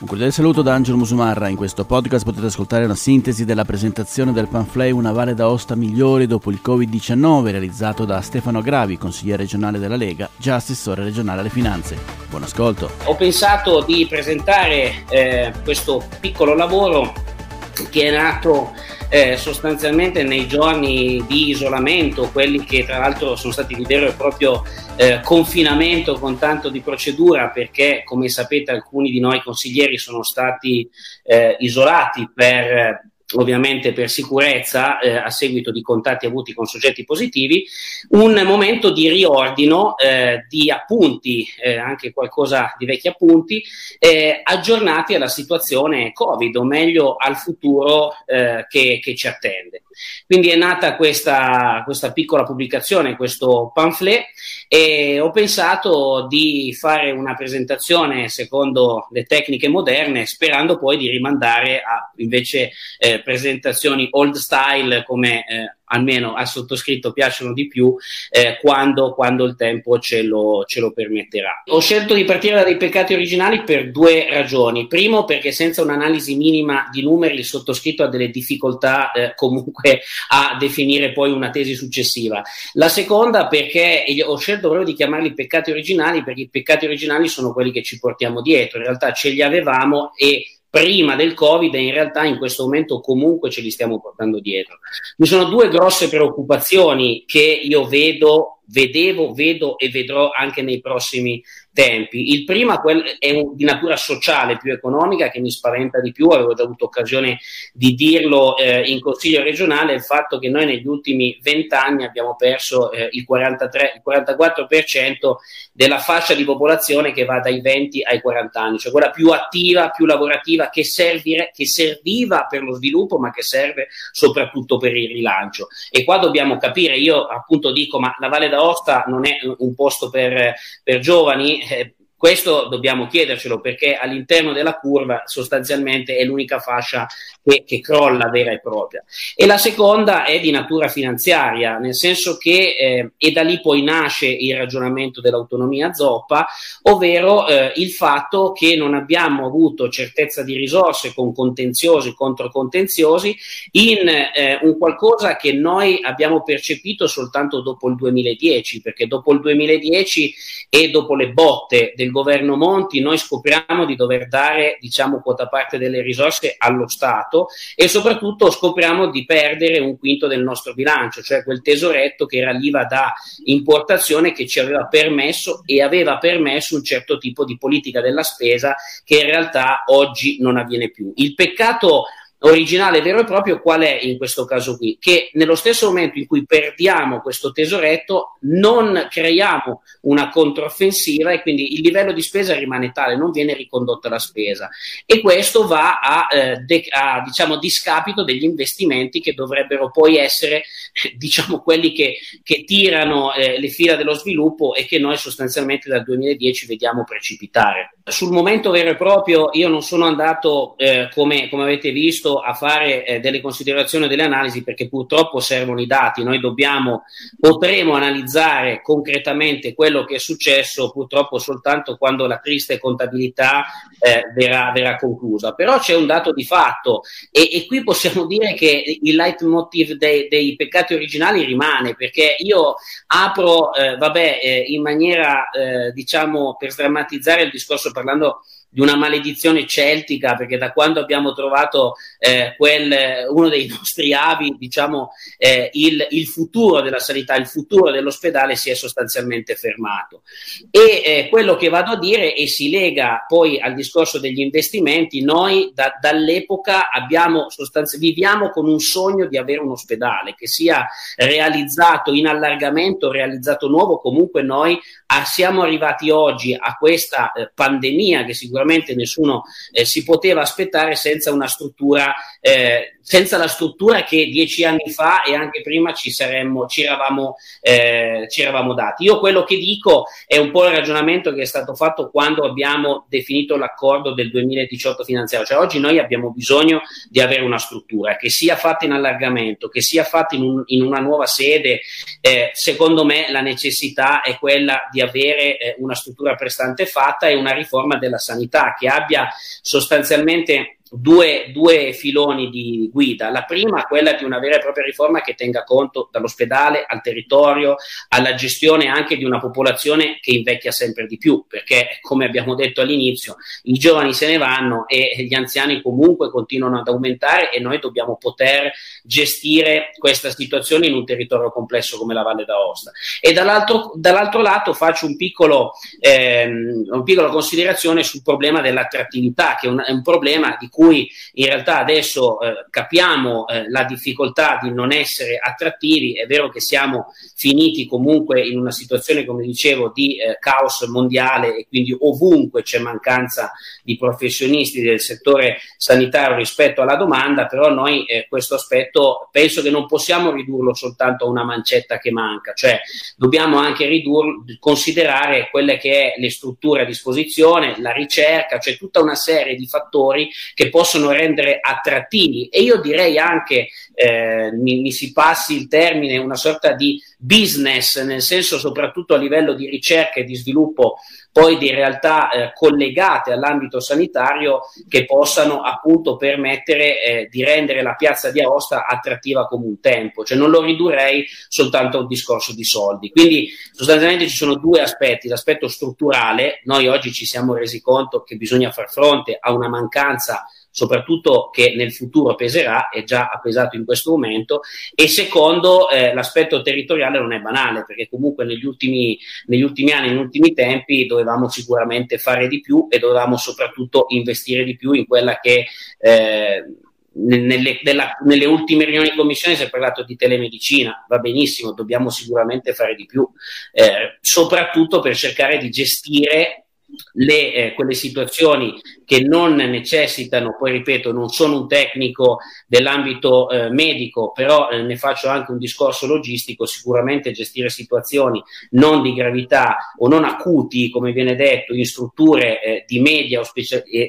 Un cordiale saluto da Angelo Musumarra. In questo podcast potete ascoltare una sintesi della presentazione del pamphlet Una Valle d'Aosta migliore dopo il Covid-19 realizzato da Stefano Gravi, consigliere regionale della Lega, già assessore regionale alle finanze. Buon ascolto. Ho pensato di presentare eh, questo piccolo lavoro che è nato eh, sostanzialmente nei giorni di isolamento, quelli che tra l'altro sono stati di vero e proprio eh, confinamento con tanto di procedura, perché come sapete alcuni di noi consiglieri sono stati eh, isolati per ovviamente per sicurezza eh, a seguito di contatti avuti con soggetti positivi, un momento di riordino eh, di appunti, eh, anche qualcosa di vecchi appunti, eh, aggiornati alla situazione Covid, o meglio al futuro eh, che, che, ci attende. Quindi è nata questa, questa piccola pubblicazione, questo pamphlet, e ho pensato di fare una presentazione secondo le tecniche moderne, sperando poi di rimandare a invece eh, presentazioni old style come eh, almeno al sottoscritto piacciono di più eh, quando, quando, il tempo ce lo, ce lo, permetterà. Ho scelto di partire dai peccati originali per due ragioni. Primo perché senza un'analisi minima di numeri il sottoscritto ha delle difficoltà eh, comunque a definire poi una tesi successiva. La seconda perché ho scelto proprio di chiamarli peccati originali perché i peccati originali sono quelli che ci portiamo dietro. In realtà ce li avevamo e prima del Covid e in realtà in questo momento comunque ce li stiamo portando dietro. Vi sono due grosse preoccupazioni che io vedo, vedevo, vedo e vedrò anche nei prossimi tempi. Il primo è di natura sociale, più economica, che mi spaventa di più, avevo già avuto occasione di dirlo eh, in Consiglio regionale, il fatto che noi negli ultimi vent'anni abbiamo perso eh, il, 43, il 44% della fascia di popolazione che va dai 20 ai 40 anni, cioè quella più attiva, più lavorativa, che, servire, che serviva per lo sviluppo, ma che serve soprattutto per il rilancio. E qua dobbiamo capire, io appunto dico, ma la Valle d'Aosta non è un posto per, per giovani, eh, questo dobbiamo chiedercelo perché all'interno della curva sostanzialmente è l'unica fascia che, che, crolla vera e propria. E la seconda è di natura finanziaria, nel senso che, eh, e da lì poi nasce il ragionamento dell'autonomia zoppa, ovvero eh, il fatto che non abbiamo avuto certezza di risorse con contenziosi, contro contenziosi, in eh, un qualcosa che noi abbiamo percepito soltanto dopo il 2010, perché dopo il 2010 e dopo le botte del governo Monti noi scopriamo di dover dare, diciamo, quota parte delle risorse allo Stato Stato e soprattutto scopriamo di perdere un quinto del nostro bilancio, cioè quel tesoretto che era l'IVA da importazione che ci aveva permesso e aveva permesso un certo tipo di politica della spesa che in realtà oggi non avviene più. Il peccato originale vero e proprio qual è in questo caso qui? Che nello stesso momento in cui perdiamo questo tesoretto non creiamo una controffensiva e quindi il livello di spesa rimane tale, non viene ricondotta la spesa e questo va a, eh, de- a diciamo, discapito degli investimenti che dovrebbero poi essere diciamo quelli che, che tirano eh, le fila dello sviluppo e che noi sostanzialmente dal 2010 vediamo precipitare. Sul momento vero e proprio io non sono andato eh, come, come avete visto visto a fare eh, delle considerazioni e delle analisi perché purtroppo servono i dati, noi dobbiamo, potremo analizzare concretamente quello che è successo purtroppo soltanto quando la triste contabilità eh, verrà, verrà, conclusa, però c'è un dato di fatto e, e qui possiamo dire che il leitmotiv dei, dei, peccati originali rimane perché io apro, eh, vabbè, eh, in maniera eh, diciamo per sdrammatizzare il discorso parlando di una maledizione celtica, perché da quando abbiamo trovato eh, quel, uno dei nostri avi, diciamo, eh, il, il, futuro della sanità, il futuro dell'ospedale si è sostanzialmente fermato. E eh, quello che vado a dire, e si lega poi al discorso degli investimenti, noi da, dall'epoca abbiamo sostanzi- viviamo con un sogno di avere un ospedale che sia realizzato in allargamento, realizzato nuovo, comunque noi ah, siamo arrivati oggi a questa eh, pandemia che sicuramente nessuno eh, si poteva aspettare senza una struttura eh, senza la struttura che dieci anni fa e anche prima ci, saremmo, ci, eravamo, eh, ci eravamo dati. Io quello che dico è un po' il ragionamento che è stato fatto quando abbiamo definito l'accordo del 2018 finanziario, cioè oggi noi abbiamo bisogno di avere una struttura che sia fatta in allargamento, che sia fatta in, un, in una nuova sede, eh, secondo me la necessità è quella di avere eh, una struttura prestante fatta e una riforma della sanità che abbia sostanzialmente due, due, filoni di guida. La prima, quella di una vera e propria riforma che tenga conto dall'ospedale al territorio, alla gestione anche di una popolazione che invecchia sempre di più, perché come abbiamo detto all'inizio, i giovani se ne vanno e gli anziani comunque continuano ad aumentare e noi dobbiamo poter gestire questa situazione in un territorio complesso come la Valle d'Aosta. E dall'altro, dall'altro lato faccio un piccolo, ehm, una piccola considerazione sul problema dell'attrattività, che è un, è un problema di cui in realtà adesso eh, capiamo eh, la difficoltà di non essere attrattivi, è vero che siamo finiti comunque in una situazione, come dicevo, di eh, caos mondiale e quindi ovunque c'è mancanza di professionisti del settore sanitario rispetto alla domanda, però noi eh, questo aspetto penso che non possiamo ridurlo soltanto a una mancetta che manca, cioè dobbiamo anche ridurlo, considerare quelle che è le strutture a disposizione, la ricerca, cioè tutta una serie di fattori che possono rendere attrattivi e io direi anche, eh, mi, mi si passi il termine, una sorta di business, nel senso soprattutto a livello di ricerca e di sviluppo poi di realtà eh, collegate all'ambito sanitario che possano appunto permettere eh, di rendere la piazza di Aosta attrattiva come un tempo, cioè non lo ridurrei soltanto a un discorso di soldi. Quindi sostanzialmente ci sono due aspetti, l'aspetto strutturale, noi oggi ci siamo resi conto che bisogna far fronte a una mancanza soprattutto che nel futuro peserà, è già ha pesato in questo momento, e secondo eh, l'aspetto territoriale non è banale, perché comunque negli ultimi, negli ultimi anni, negli ultimi tempi dovevamo sicuramente fare di più e dovevamo soprattutto investire di più in quella che... Eh, nelle, della, nelle, ultime riunioni di commissione si è parlato di telemedicina, va benissimo, dobbiamo sicuramente fare di più, eh, soprattutto per cercare di gestire le, eh, quelle situazioni che non necessitano, poi ripeto, non sono un tecnico dell'ambito eh, medico, però eh, ne faccio anche un discorso logistico, sicuramente gestire situazioni non di gravità o non acuti, come viene detto, in strutture eh, di media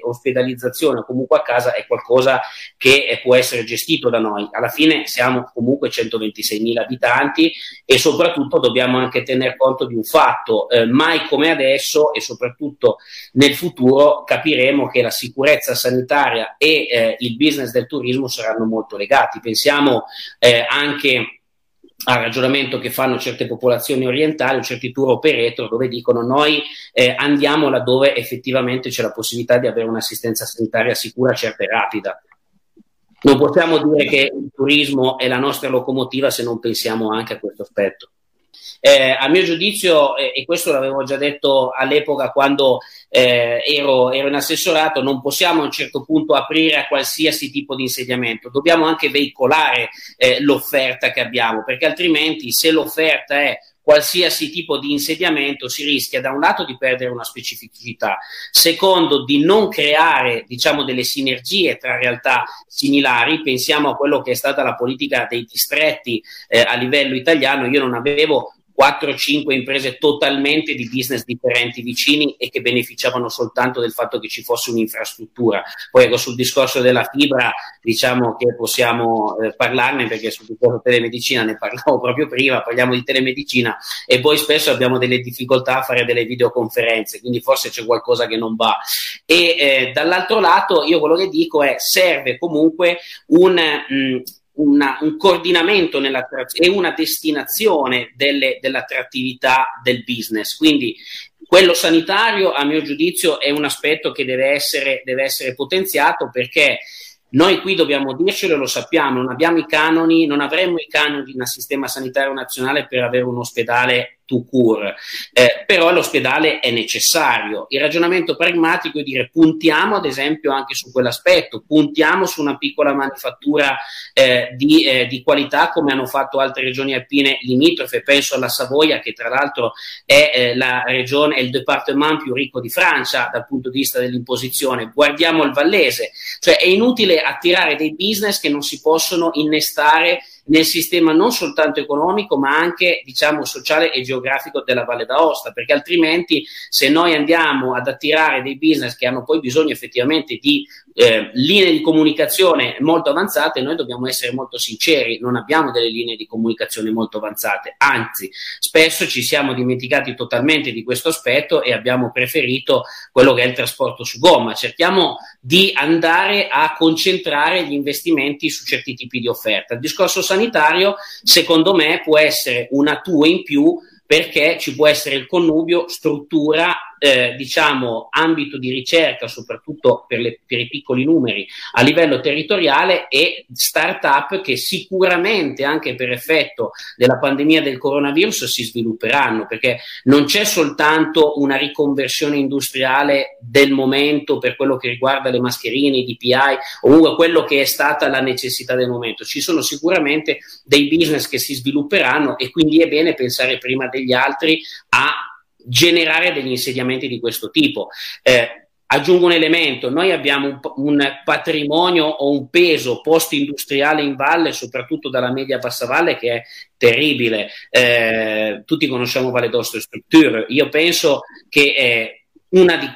ospedalizzazione o comunque a casa è qualcosa che eh, può essere gestito da noi. Alla fine siamo comunque 126.000 abitanti e soprattutto dobbiamo anche tener conto di un fatto, eh, mai come adesso e soprattutto nel futuro capiremo che la sicurezza sanitaria e eh, il business del turismo saranno molto legati. Pensiamo eh, anche al ragionamento che fanno certe popolazioni orientali o certi tour operator dove dicono noi eh, andiamo laddove effettivamente c'è la possibilità di avere un'assistenza sanitaria sicura, certa e rapida. Non possiamo dire che il turismo è la nostra locomotiva se non pensiamo anche a questo aspetto. Eh, a mio giudizio, eh, e questo l'avevo già detto all'epoca quando eh, ero, ero, in assessorato, non possiamo a un certo punto aprire a qualsiasi tipo di insediamento, dobbiamo anche veicolare eh, l'offerta che abbiamo, perché altrimenti se l'offerta è qualsiasi tipo di insediamento si rischia da un lato di perdere una specificità, secondo di non creare diciamo delle sinergie tra realtà similari, pensiamo a quello che è stata la politica dei distretti eh, a livello italiano, io non avevo 4-5 imprese totalmente di business differenti vicini e che beneficiavano soltanto del fatto che ci fosse un'infrastruttura. Poi ecco, sul discorso della fibra diciamo che possiamo eh, parlarne perché sul discorso telemedicina ne parlavo proprio prima, parliamo di telemedicina e poi spesso abbiamo delle difficoltà a fare delle videoconferenze, quindi forse c'è qualcosa che non va. E eh, dall'altro lato io quello che dico è serve comunque un... Mh, una, un coordinamento e una destinazione delle, dell'attrattività del business. Quindi quello sanitario, a mio giudizio, è un aspetto che deve essere, deve essere potenziato perché noi qui dobbiamo dircelo lo sappiamo, non abbiamo i canoni, non avremmo i canoni nel sistema sanitario nazionale per avere un ospedale to cure, eh, però l'ospedale è necessario. Il ragionamento pragmatico è dire puntiamo ad esempio anche su quell'aspetto, puntiamo su una piccola manifattura eh, di, eh, di, qualità come hanno fatto altre regioni alpine limitrofe, penso alla Savoia che tra l'altro è eh, la regione, è il departement più ricco di Francia dal punto di vista dell'imposizione, guardiamo il Vallese, cioè è inutile attirare dei business che non si possono innestare nel sistema non soltanto economico ma anche diciamo sociale e geografico della Valle d'Aosta perché altrimenti se noi andiamo ad attirare dei business che hanno poi bisogno effettivamente di eh, linee di comunicazione molto avanzate, noi dobbiamo essere molto sinceri, non abbiamo delle linee di comunicazione molto avanzate, anzi spesso ci siamo dimenticati totalmente di questo aspetto e abbiamo preferito quello che è il trasporto su gomma. Cerchiamo di andare a concentrare gli investimenti su certi tipi di offerta. Il discorso sanitario, secondo me, può essere una tua in più perché ci può essere il connubio struttura eh, diciamo, ambito di ricerca, soprattutto per, le, per, i piccoli numeri, a livello territoriale e start-up che sicuramente anche per effetto della pandemia del coronavirus si svilupperanno, perché non c'è soltanto una riconversione industriale del momento per quello che riguarda le mascherine, i DPI, o quello che è stata la necessità del momento. Ci sono sicuramente dei business che si svilupperanno e quindi è bene pensare prima degli altri a generare degli insediamenti di questo tipo. Eh, aggiungo un elemento, noi abbiamo un, un, patrimonio o un peso post-industriale in valle, soprattutto dalla media bassa valle, che è terribile. Eh, tutti conosciamo Valle d'Osto e Structure. Io penso che eh, uno di,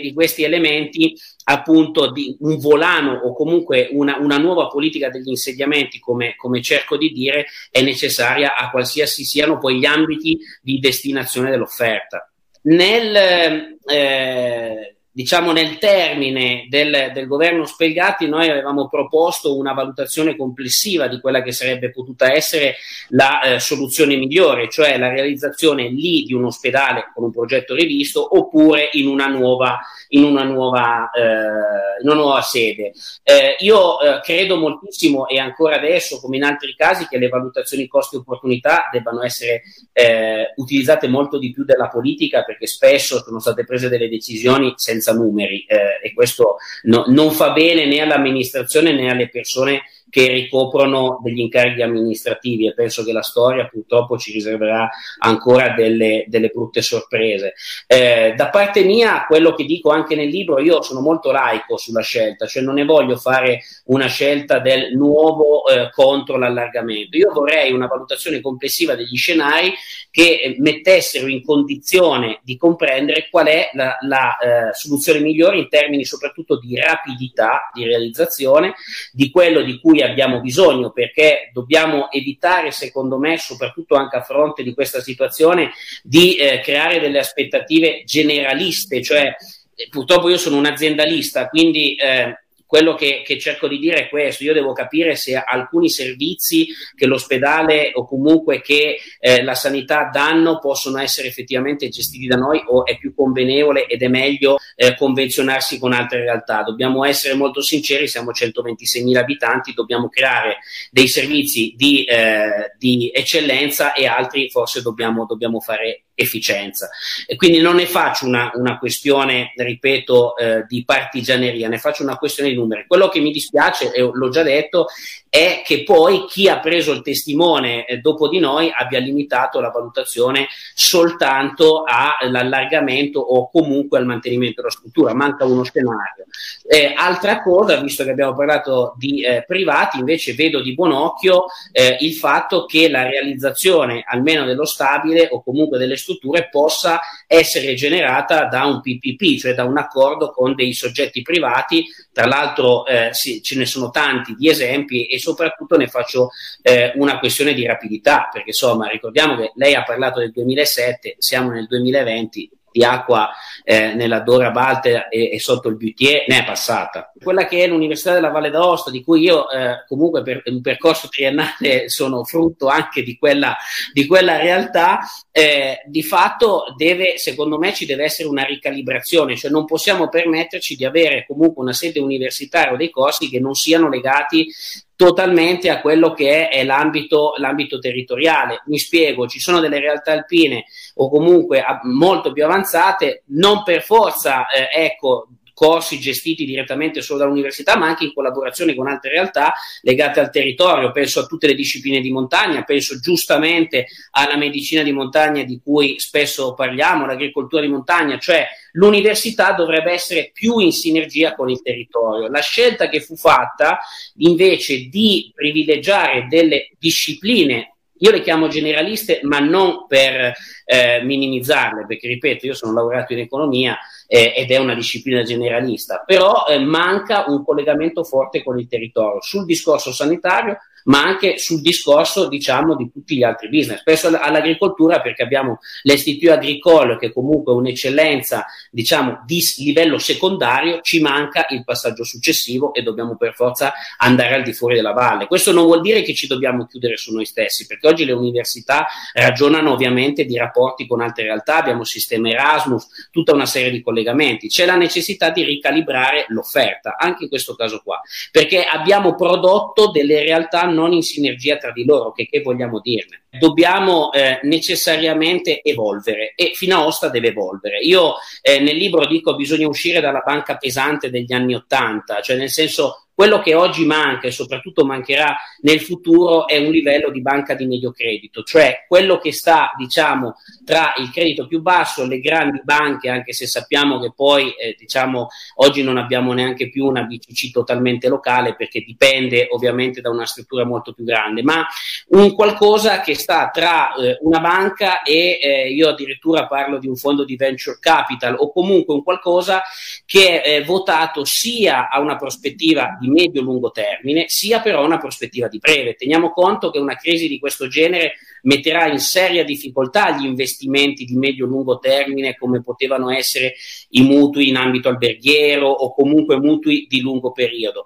di questi elementi appunto di un volano o comunque una, una nuova politica degli insediamenti, come, come, cerco di dire, è necessaria a qualsiasi siano poi gli ambiti di destinazione dell'offerta. Nel, eh, diciamo nel termine del, del, governo Spelgatti noi avevamo proposto una valutazione complessiva di quella che sarebbe potuta essere la eh, soluzione migliore, cioè la realizzazione lì di un ospedale con un progetto rivisto oppure in una nuova, in una nuova, eh, in una nuova sede. Eh, io eh, credo moltissimo e ancora adesso, come in altri casi, che le valutazioni costi-opportunità debbano essere eh, utilizzate molto di più della politica perché spesso sono state prese delle decisioni senza senza numeri eh, e questo no, non fa bene né all'amministrazione né alle persone che ricoprono degli incarichi amministrativi e penso che la storia purtroppo ci riserverà ancora delle, delle brutte sorprese. Eh, da parte mia, quello che dico anche nel libro, io sono molto laico sulla scelta, cioè non ne voglio fare una scelta del nuovo eh, contro l'allargamento. Io vorrei una valutazione complessiva degli scenari che eh, mettessero in condizione di comprendere qual è la, la eh, soluzione migliore in termini soprattutto di rapidità di realizzazione, di quello di cui abbiamo bisogno perché dobbiamo evitare, secondo me, soprattutto anche a fronte di questa situazione, di eh, creare delle aspettative generaliste, cioè eh, purtroppo io sono un aziendalista, quindi eh, quello che, che, cerco di dire è questo, io devo capire se alcuni servizi che l'ospedale o comunque che eh, la sanità danno possono essere effettivamente gestiti da noi o è più convenevole ed è meglio eh, convenzionarsi con altre realtà. Dobbiamo essere molto sinceri, siamo 126.000 abitanti, dobbiamo creare dei servizi di, eh, di eccellenza e altri forse dobbiamo, dobbiamo fare efficienza. E quindi non ne faccio una, una questione, ripeto, eh, di partigianeria, ne faccio una questione di numeri. Quello che mi dispiace, e l'ho già detto, è che poi chi ha preso il testimone eh, dopo di noi abbia limitato la valutazione soltanto all'allargamento o comunque al mantenimento della struttura, manca uno scenario. Eh, altra cosa, visto che abbiamo parlato di eh, privati, invece vedo di buon occhio eh, il fatto che la realizzazione almeno dello stabile o comunque delle strutture possa essere generata da un PPP, cioè da un accordo con dei soggetti privati. Tra l'altro eh, sì, ce ne sono tanti di esempi e soprattutto ne faccio eh, una questione di rapidità, perché insomma ricordiamo che lei ha parlato del 2007, siamo nel 2020, di acqua eh, nella Dora Baltea e, e, sotto il Butier ne è passata. Quella che è l'Università della Valle d'Aosta, di cui io eh, comunque per un percorso triennale sono frutto anche di quella, di quella realtà, eh, di fatto deve, secondo me, ci deve essere una ricalibrazione, cioè non possiamo permetterci di avere comunque una sede universitaria o dei corsi che non siano legati totalmente a quello che è, è l'ambito, l'ambito, territoriale. Mi spiego, ci sono delle realtà alpine o comunque molto più avanzate, non per forza, eh, ecco, corsi gestiti direttamente solo dall'università, ma anche in collaborazione con altre realtà legate al territorio. Penso a tutte le discipline di montagna, penso giustamente alla medicina di montagna di cui spesso parliamo, l'agricoltura di montagna, cioè l'università dovrebbe essere più in sinergia con il territorio. La scelta che fu fatta invece di privilegiare delle discipline io le chiamo generaliste, ma non per eh, minimizzarle, perché ripeto, io sono laureato in economia eh, ed è una disciplina generalista, però eh, manca un collegamento forte con il territorio. Sul discorso sanitario ma anche sul discorso diciamo di tutti gli altri business. Penso all'agricoltura perché abbiamo l'Institut Agricole che comunque è un'eccellenza diciamo di livello secondario, ci manca il passaggio successivo e dobbiamo per forza andare al di fuori della valle. Questo non vuol dire che ci dobbiamo chiudere su noi stessi, perché oggi le università ragionano ovviamente di rapporti con altre realtà, abbiamo sistema Erasmus, tutta una serie di collegamenti. C'è la necessità di ricalibrare l'offerta, anche in questo caso qua, perché abbiamo prodotto delle realtà non in sinergia tra di loro, che, che vogliamo dirne. Dobbiamo eh, necessariamente evolvere e Finaosta deve evolvere. Io eh, nel libro dico bisogna uscire dalla banca pesante degli anni Ottanta, cioè nel senso quello che oggi manca e soprattutto mancherà nel futuro è un livello di banca di medio credito, cioè quello che sta, diciamo, tra il credito più basso, le grandi banche, anche se sappiamo che poi, eh, diciamo, oggi non abbiamo neanche più una BCC totalmente locale perché dipende ovviamente da una struttura molto più grande, ma un qualcosa che sta tra eh, una banca e eh, io addirittura parlo di un fondo di venture capital o comunque un qualcosa che è votato sia a una prospettiva di medio-lungo termine, sia però una prospettiva di breve. Teniamo conto che una crisi di questo genere metterà in seria difficoltà gli investimenti di medio-lungo termine come potevano essere i mutui in ambito alberghiero o comunque mutui di lungo periodo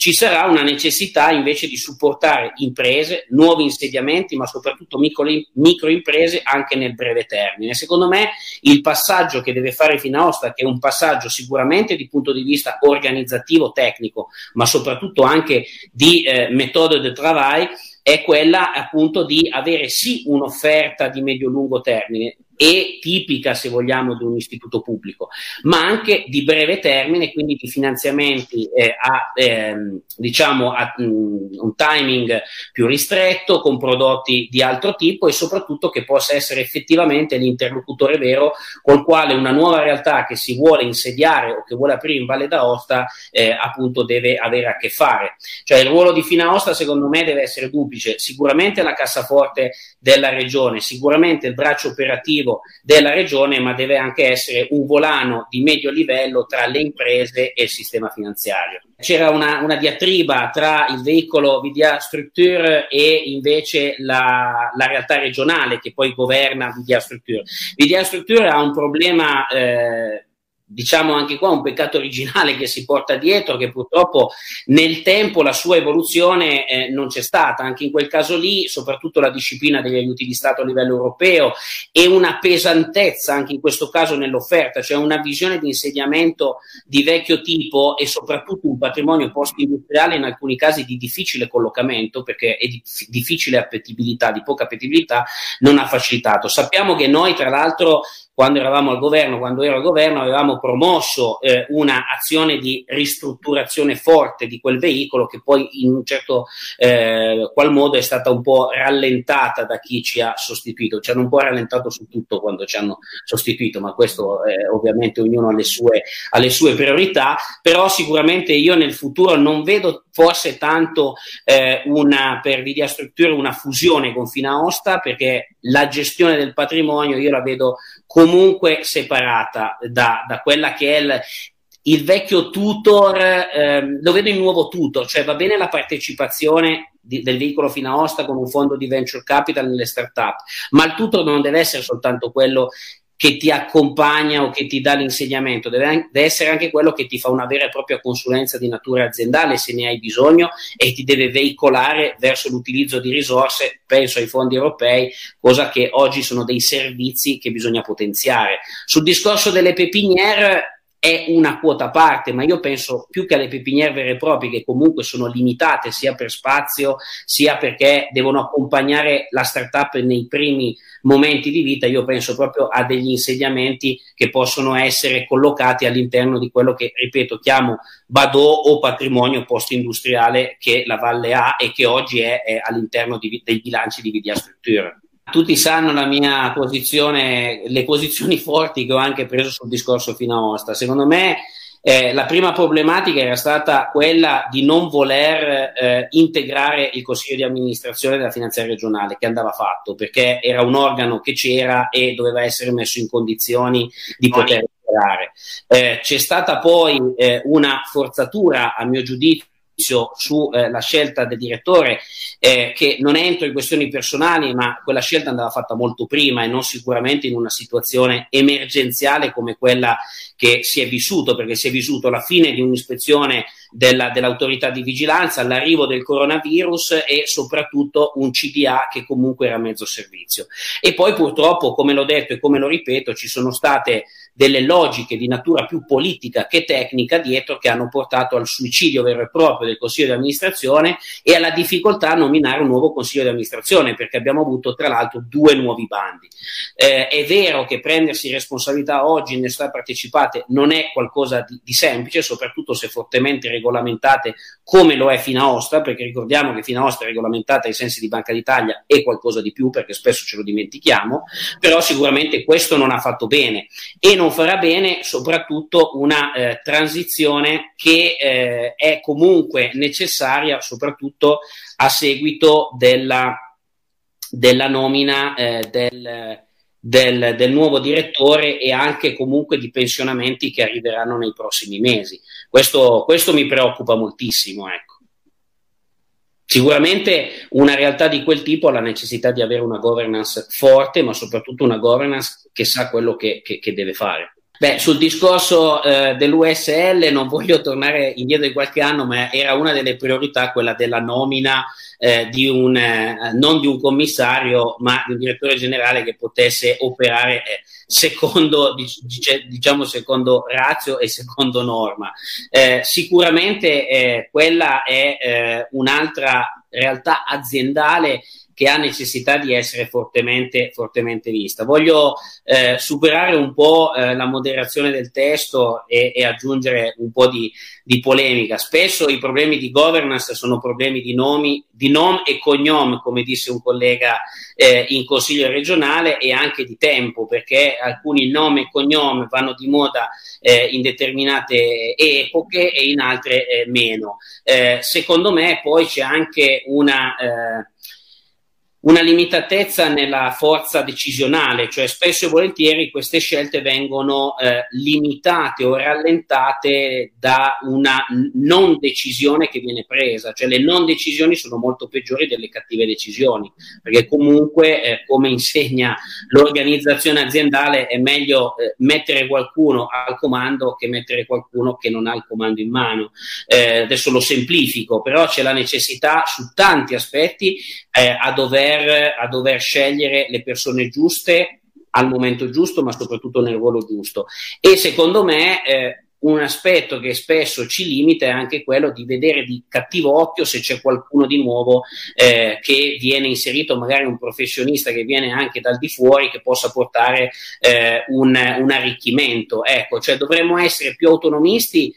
ci sarà una necessità invece di supportare imprese, nuovi insediamenti, ma soprattutto micro, micro imprese anche nel breve termine. Secondo me il passaggio che deve fare Finaosta, che è un passaggio sicuramente di punto di vista organizzativo, tecnico, ma soprattutto anche di eh, metodo de travail, è quella appunto di avere sì un'offerta di medio-lungo termine, e tipica, se vogliamo, di un istituto pubblico, ma anche di breve termine, quindi di finanziamenti eh, a, ehm, diciamo, a mh, mm, un timing più ristretto, con prodotti di altro tipo e soprattutto che possa essere effettivamente l'interlocutore vero col quale una nuova realtà che si vuole insediare o che vuole aprire in Valle d'Aosta eh, appunto deve avere a che fare. Cioè il ruolo di Finaosta secondo me deve essere duplice, sicuramente la cassaforte della regione, sicuramente il braccio operativo operativo della regione, ma deve anche essere un volano di medio livello tra le imprese e il sistema finanziario. C'era una, una diatriba tra il veicolo VDA Structure e invece la, la, realtà regionale che poi governa VDA Structure. VDA Structure ha un problema eh, diciamo anche qua un peccato originale che si porta dietro, che purtroppo nel tempo la sua evoluzione eh, non c'è stata, anche in quel caso lì, soprattutto la disciplina degli aiuti di Stato a livello europeo e una pesantezza anche in questo caso nell'offerta, cioè una visione di insediamento di vecchio tipo e soprattutto un patrimonio post-industriale in alcuni casi di difficile collocamento, perché è di difficile appetibilità, di poca appetibilità, non ha facilitato. Sappiamo che noi, tra l'altro, quando eravamo al governo, quando ero al governo, avevamo promosso eh, un'azione di ristrutturazione forte di quel veicolo che poi in un certo eh, qual modo è stata un po' rallentata da chi ci ha sostituito. Ci hanno un po' rallentato su tutto quando ci hanno sostituito, ma questo eh, ovviamente ognuno ha le, sue, ha le sue priorità, però sicuramente io nel futuro non vedo forse tanto eh, una, per Vidia Structure una fusione con Finaosta perché la gestione del patrimonio io la vedo comunque separata da, da quella che è il, il vecchio tutor, ehm, lo vedo in nuovo tutor, cioè va bene la partecipazione di, del veicolo Finaosta con un fondo di venture capital nelle start-up, ma il tutor non deve essere soltanto quello che ti accompagna o che ti dà l'insegnamento, deve, deve, essere anche quello che ti fa una vera e propria consulenza di natura aziendale se ne hai bisogno e ti deve veicolare verso l'utilizzo di risorse, penso ai fondi europei, cosa che oggi sono dei servizi che bisogna potenziare. Sul discorso delle pepiniere è una quota a parte, ma io penso più che alle pepiniere vere e proprie, che comunque sono limitate sia per spazio, sia perché devono accompagnare la startup nei primi momenti di vita, io penso proprio a degli insediamenti che possono essere collocati all'interno di quello che, ripeto, chiamo Badò o patrimonio post-industriale che la Valle ha e che oggi è, è all'interno di, dei bilanci di Vidia Strutture. Tutti sanno la mia posizione, le posizioni forti che ho anche preso sul discorso Finaosta. Secondo me Eh, la prima problematica era stata quella di non voler eh, integrare il consiglio di amministrazione della finanza regionale, che andava fatto perché era un organo che c'era e doveva essere messo in condizioni di poter integrare. Eh, c'è stata poi eh, una forzatura, a mio giudizio, sulla eh, scelta del direttore, eh, che non entro in questioni personali, ma quella scelta andava fatta molto prima e non sicuramente in una situazione emergenziale come quella che si è vissuto, perché si è vissuto la fine di un'ispezione della, dell'autorità di vigilanza, l'arrivo del coronavirus e soprattutto un CDA che comunque era mezzo servizio. E poi purtroppo, come l'ho detto e come lo ripeto, ci sono state delle logiche di natura più politica che tecnica dietro che hanno portato al suicidio vero e proprio del Consiglio di amministrazione e alla difficoltà a nominare un nuovo Consiglio di amministrazione perché abbiamo avuto tra l'altro due nuovi bandi. Eh, è vero che prendersi responsabilità oggi in nessuno partecipate non è qualcosa di, di semplice, soprattutto se fortemente regolamentate come lo è Finaostra, perché ricordiamo che Finaostra è regolamentata ai sensi di Banca d'Italia e qualcosa di più, perché spesso ce lo dimentichiamo, però sicuramente questo non ha fatto bene e non farà bene soprattutto una eh, transizione che eh, è comunque necessaria soprattutto a seguito della, della nomina eh, del del, del, nuovo direttore e anche comunque di pensionamenti che arriveranno nei prossimi mesi. Questo, questo mi preoccupa moltissimo. Ecco. Sicuramente una realtà di quel tipo ha la necessità di avere una governance forte, ma soprattutto una governance che sa quello che, che, che deve fare. Beh, sul discorso eh, dell'USL non voglio tornare indietro di qualche anno, ma era una delle priorità quella della nomina eh, di un, eh, non di un commissario, ma di un direttore generale che potesse operare eh, secondo, diciamo, secondo razio e secondo norma. Eh, sicuramente eh, quella è un'altra realtà aziendale che ha necessità di essere fortemente, fortemente vista. Voglio eh, superare un po' eh, la moderazione del testo e, e aggiungere un po' di, di, polemica. Spesso i problemi di governance sono problemi di nomi, di nom e cognome, come disse un collega eh, in consiglio regionale, e anche di tempo, perché alcuni nomi e cognome vanno di moda eh, in determinate epoche e in altre eh, meno. Eh, secondo me poi c'è anche una una limitatezza nella forza decisionale, cioè spesso e volentieri queste scelte vengono eh, limitate o rallentate da una non decisione che viene presa, cioè le non decisioni sono molto peggiori delle cattive decisioni, perché comunque, eh, come insegna l'organizzazione aziendale, è meglio eh, mettere qualcuno al comando che mettere qualcuno che non ha il comando in mano. Eh, adesso lo semplifico, però c'è la necessità su tanti aspetti eh, a dover a dover scegliere le persone giuste al momento giusto, ma soprattutto nel ruolo giusto. E secondo me eh, un aspetto che spesso ci limita è anche quello di vedere di cattivo occhio se c'è qualcuno di nuovo eh, che viene inserito, magari un professionista che viene anche dal di fuori, che possa portare eh, un, un arricchimento. Ecco, cioè dovremmo essere più autonomisti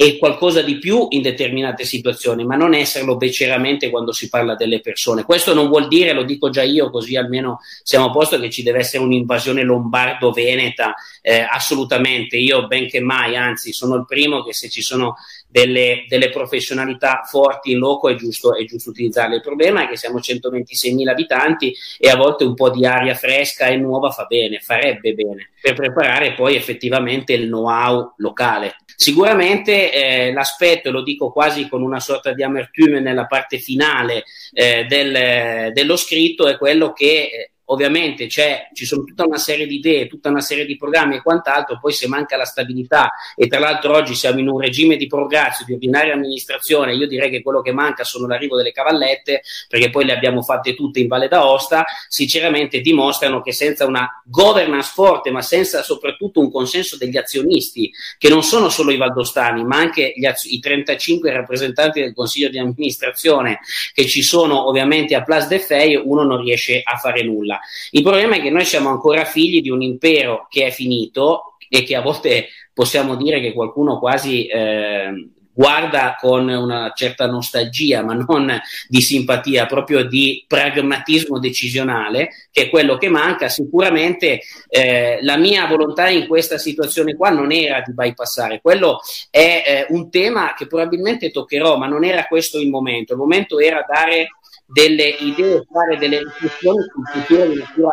e qualcosa di più in determinate situazioni, ma non esserlo beceramente quando si parla delle persone. Questo non vuol dire, lo dico già io, così almeno siamo a posto, che ci deve essere un'invasione lombardo-veneta, eh, assolutamente. Io benché mai, anzi, sono il primo che se ci sono delle, delle, professionalità forti in loco è giusto, è giusto utilizzarle. Il problema è che siamo 126.000 abitanti e a volte un po' di aria fresca e nuova fa bene, farebbe bene, per preparare poi effettivamente il know-how locale. Sicuramente eh, l'aspetto, lo dico quasi con una sorta di amertume nella parte finale eh, del, dello scritto, è quello che eh, ovviamente ci sono tutta una serie di idee, tutta una serie di programmi e quant'altro, poi se manca la stabilità e tra l'altro oggi siamo in un regime di prograzio, di ordinaria amministrazione, io direi che quello che manca sono l'arrivo delle cavallette, perché poi le abbiamo fatte tutte in Valle d'Aosta, sinceramente dimostrano che senza una governance forte, ma senza soprattutto un consenso degli azionisti, che non sono solo i valdostani, ma anche az- i 35 rappresentanti del Consiglio di amministrazione che ci sono ovviamente a Place de Fey, uno non riesce a fare nulla. Il problema è che noi siamo ancora figli di un impero che è finito e che a volte possiamo dire che qualcuno quasi eh, guarda con una certa nostalgia, ma non di simpatia, proprio di pragmatismo decisionale, che è quello che manca. Sicuramente eh, la mia volontà in questa situazione qua non era di bypassare, quello è eh, un tema che probabilmente toccherò, ma non era questo il momento. Il momento era dare delle idee, fare delle riflessioni sul futuro di natura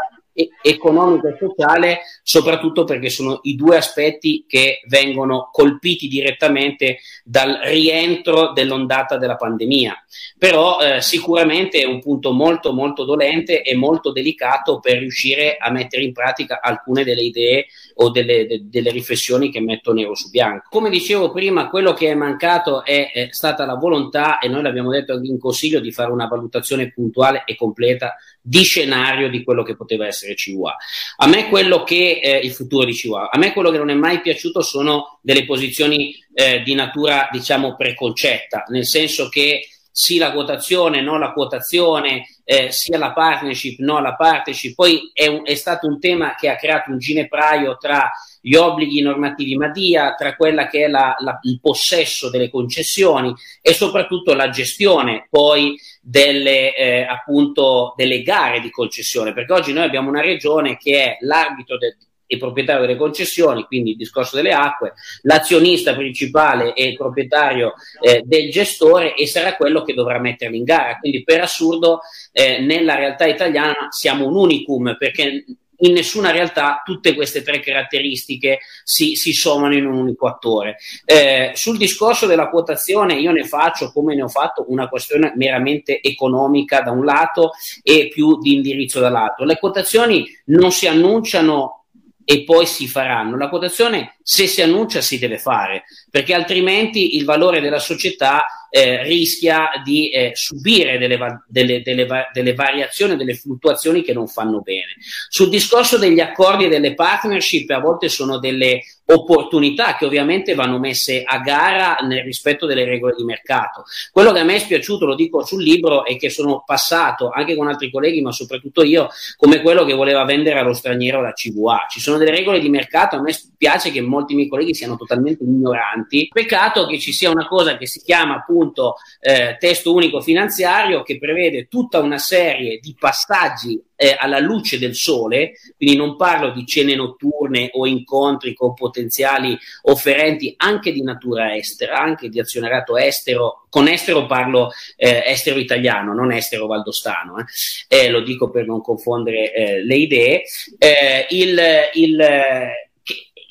economica e sociale, soprattutto perché sono i due aspetti che vengono colpiti direttamente dal rientro dell'ondata della pandemia. Però eh, sicuramente è un punto molto molto dolente e molto delicato per riuscire a mettere in pratica alcune delle idee o delle, de, delle riflessioni che metto nero su bianco. Come dicevo prima, quello che è mancato è, è stata la volontà, e noi l'abbiamo detto anche in consiglio, di fare una valutazione puntuale e completa di scenario di quello che poteva essere CUA. A me quello che eh, il futuro di CUA, a me quello che non è mai piaciuto sono delle posizioni eh, di natura, diciamo, preconcetta, nel senso che sì la quotazione, no la quotazione, eh, sia la partnership, no la partnership. Poi è, un, è, stato un tema che ha creato un ginepraio tra gli obblighi normativi Madia, tra quella che è la, la, il possesso delle concessioni e soprattutto la gestione poi delle, eh, appunto, delle gare di concessione, perché oggi noi abbiamo una regione che è l'arbitro del, e proprietario delle concessioni, quindi il discorso delle acque, l'azionista principale e il proprietario eh, del gestore e sarà quello che dovrà metterli in gara. Quindi per assurdo eh, nella realtà italiana siamo un unicum perché in nessuna realtà tutte queste tre caratteristiche si, si sommano in un unico attore. Eh, sul discorso della quotazione io ne faccio, come ne ho fatto, una questione meramente economica da un lato e più di indirizzo dall'altro. Le quotazioni non si annunciano e poi si faranno. La quotazione, se si annuncia, si deve fare, perché altrimenti il valore della società eh, rischia di eh, subire delle, delle, delle, delle, variazioni, delle fluttuazioni che non fanno bene. Sul discorso degli accordi e delle partnership, a volte sono delle opportunità che ovviamente vanno messe a gara nel rispetto delle regole di mercato. Quello che a me è spiaciuto, lo dico sul libro, è che sono passato anche con altri colleghi, ma soprattutto io, come quello che voleva vendere allo straniero la CVA. Ci sono delle regole di mercato, a me spiace che molti miei colleghi siano totalmente ignoranti. Peccato che ci sia una cosa che si chiama appunto eh, testo unico finanziario che prevede tutta una serie di passaggi eh, alla luce del sole, quindi non parlo di cene notturne o incontri con potenziali offerenti anche di natura estera, anche di azionariato estero. Con estero parlo eh, estero italiano, non estero valdostano, eh. eh lo dico per non confondere eh, le idee. Eh, il, il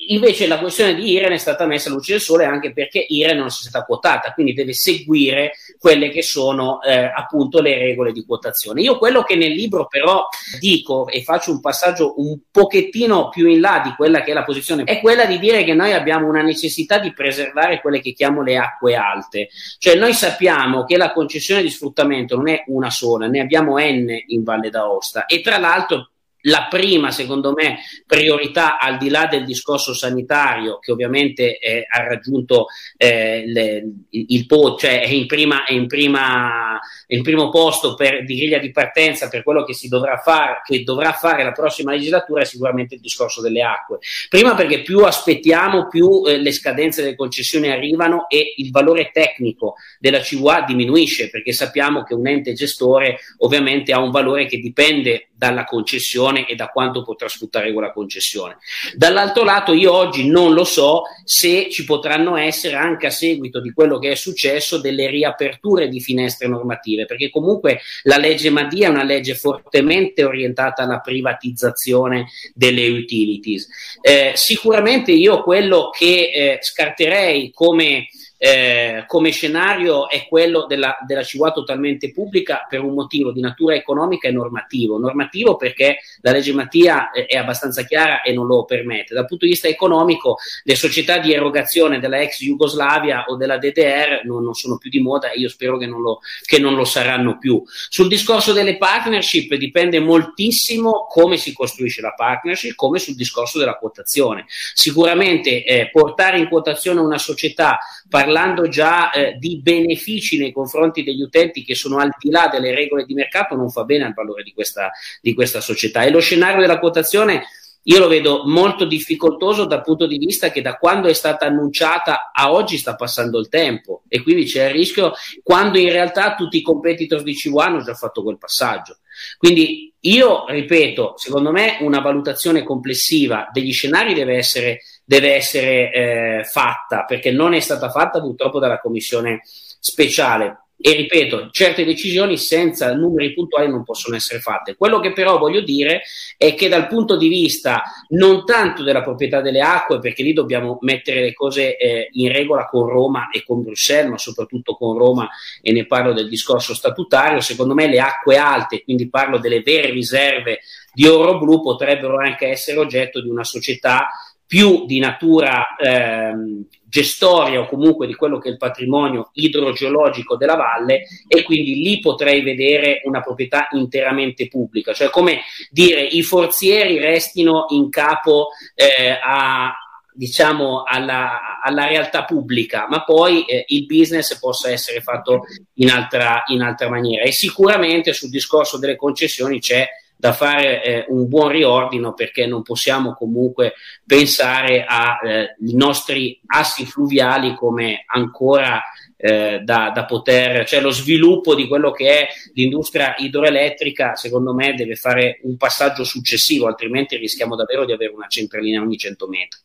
Invece la questione di Iren è stata messa a luce del sole anche perché Iren non si è stata quotata, quindi deve seguire quelle che sono eh, appunto le regole di quotazione. Io quello che nel libro però dico e faccio un passaggio un pochettino più in là di quella che è la posizione, è quella di dire che noi abbiamo una necessità di preservare quelle che chiamo le acque alte. Cioè noi sappiamo che la concessione di sfruttamento non è una sola, ne abbiamo N in Valle d'Aosta e tra l'altro la prima, secondo me, priorità al di là del discorso sanitario, che ovviamente eh, ha raggiunto eh, le, il, il po, cioè è in, prima, è in, prima, in primo posto per, di griglia di partenza per quello che si dovrà fare, che dovrà fare la prossima legislatura, è sicuramente il discorso delle acque. Prima perché più aspettiamo, più eh, le scadenze delle concessioni arrivano e il valore tecnico della CVA diminuisce, perché sappiamo che un ente gestore ovviamente ha un valore che dipende dalla concessione e da quanto potrà sfruttare quella concessione. Dall'altro lato, io oggi non lo so se ci potranno essere anche a seguito di quello che è successo delle riaperture di finestre normative, perché comunque la legge Madia è una legge fortemente orientata alla privatizzazione delle utilities. Eh, sicuramente io quello che eh, scarterei come eh, come scenario è quello della, della CIUA totalmente pubblica per un motivo di natura economica e normativo. Normativo perché la legge Mattia è, è abbastanza chiara e non lo permette. Dal punto di vista economico, le società di erogazione della ex Jugoslavia o della DDR non, non sono più di moda e io spero che non, lo, che non lo saranno più. Sul discorso delle partnership dipende moltissimo come si costruisce la partnership, come sul discorso della quotazione. Sicuramente eh, portare in quotazione una società parlando già eh, di benefici nei confronti degli utenti che sono al di là delle regole di mercato, non fa bene al valore di questa, di questa società. E lo scenario della quotazione io lo vedo molto difficoltoso dal punto di vista che da quando è stata annunciata a oggi sta passando il tempo e quindi c'è il rischio quando in realtà tutti i competitor di C1 hanno già fatto quel passaggio. Quindi io ripeto, secondo me una valutazione complessiva degli scenari deve essere, deve essere eh, fatta perché non è stata fatta purtroppo dalla commissione speciale e ripeto, certe decisioni senza numeri puntuali non possono essere fatte. Quello che però voglio dire è che dal punto di vista non tanto della proprietà delle acque, perché lì dobbiamo mettere le cose eh, in regola con Roma e con Bruxelles, ma soprattutto con Roma, e ne parlo del discorso statutario, secondo me le acque alte, quindi parlo delle vere riserve di oro blu, potrebbero anche essere oggetto di una società più di natura ehm, gestoria o comunque di quello che è il patrimonio idrogeologico della valle e quindi lì potrei vedere una proprietà interamente pubblica, cioè come dire i forzieri restino in capo eh, a, diciamo alla, alla, realtà pubblica, ma poi eh, il business possa essere fatto in altra, in altra maniera. E sicuramente sul discorso delle concessioni c'è da fare eh, un buon riordino perché non possiamo comunque pensare ai eh, nostri assi fluviali come ancora eh, da, da, poter, cioè lo sviluppo di quello che è l'industria idroelettrica, secondo me deve fare un passaggio successivo, altrimenti rischiamo davvero di avere una centralina ogni 100 metri.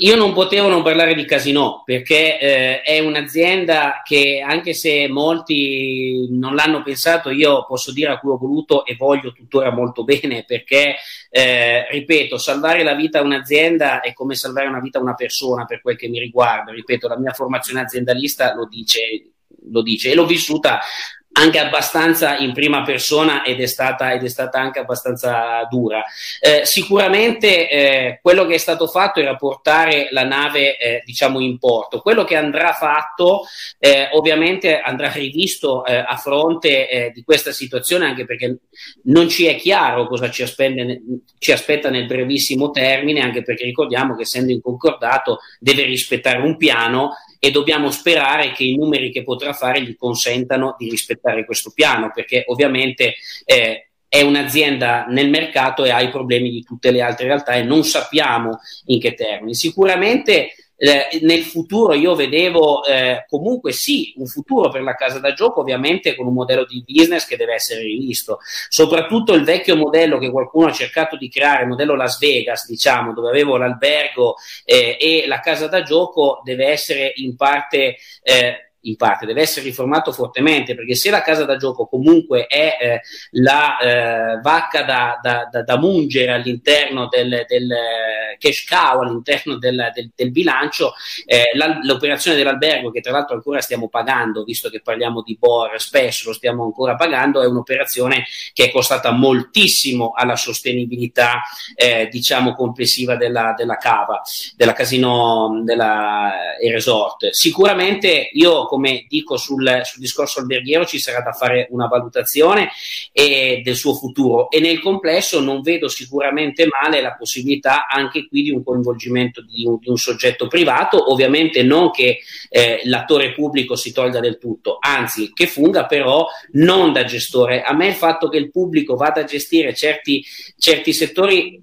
Io non potevo non parlare di Casino perché eh, è un'azienda che anche se molti non l'hanno pensato, io posso dire a cui ho voluto e voglio tuttora molto bene perché, eh, ripeto, salvare la vita a un'azienda è come salvare una vita a una persona per quel che mi riguarda. Ripeto, la mia formazione aziendalista lo dice lo dice e l'ho vissuta anche abbastanza in prima persona ed è stata, ed è stata anche abbastanza dura. Eh, sicuramente eh, quello che è stato fatto era portare la nave eh, diciamo in porto. Quello che andrà fatto eh, ovviamente andrà rivisto eh, a fronte eh, di questa situazione anche perché non ci è chiaro cosa ci, aspende, ci aspetta nel brevissimo termine anche perché ricordiamo che essendo in concordato deve rispettare un piano e dobbiamo sperare che i numeri che potrà fare gli consentano di rispettare questo piano, perché ovviamente eh, è un'azienda nel mercato e ha i problemi di tutte le altre realtà e non sappiamo in che termini. Sicuramente eh, nel futuro io vedevo eh, comunque sì un futuro per la casa da gioco ovviamente con un modello di business che deve essere rivisto. Soprattutto il vecchio modello che qualcuno ha cercato di creare il modello Las Vegas diciamo dove avevo l'albergo eh, e la casa da gioco deve essere in parte eh, in parte, deve essere riformato fortemente perché se la casa da gioco comunque è eh, la eh, vacca da, da, da, da, mungere all'interno del, del eh, cash cow, all'interno del, del, del bilancio, eh, la, l'operazione dell'albergo che tra l'altro ancora stiamo pagando, visto che parliamo di BOR spesso lo stiamo ancora pagando, è un'operazione che è costata moltissimo alla sostenibilità eh, diciamo complessiva della, della cava, della casino della, e resort. Sicuramente io come dico sul, sul discorso alberghiero, ci sarà da fare una valutazione e, del suo futuro. E nel complesso non vedo sicuramente male la possibilità anche qui di un coinvolgimento di un, di un soggetto privato, ovviamente non che eh, l'attore pubblico si tolga del tutto, anzi che funga però non da gestore. A me il fatto che il pubblico vada a gestire certi, certi settori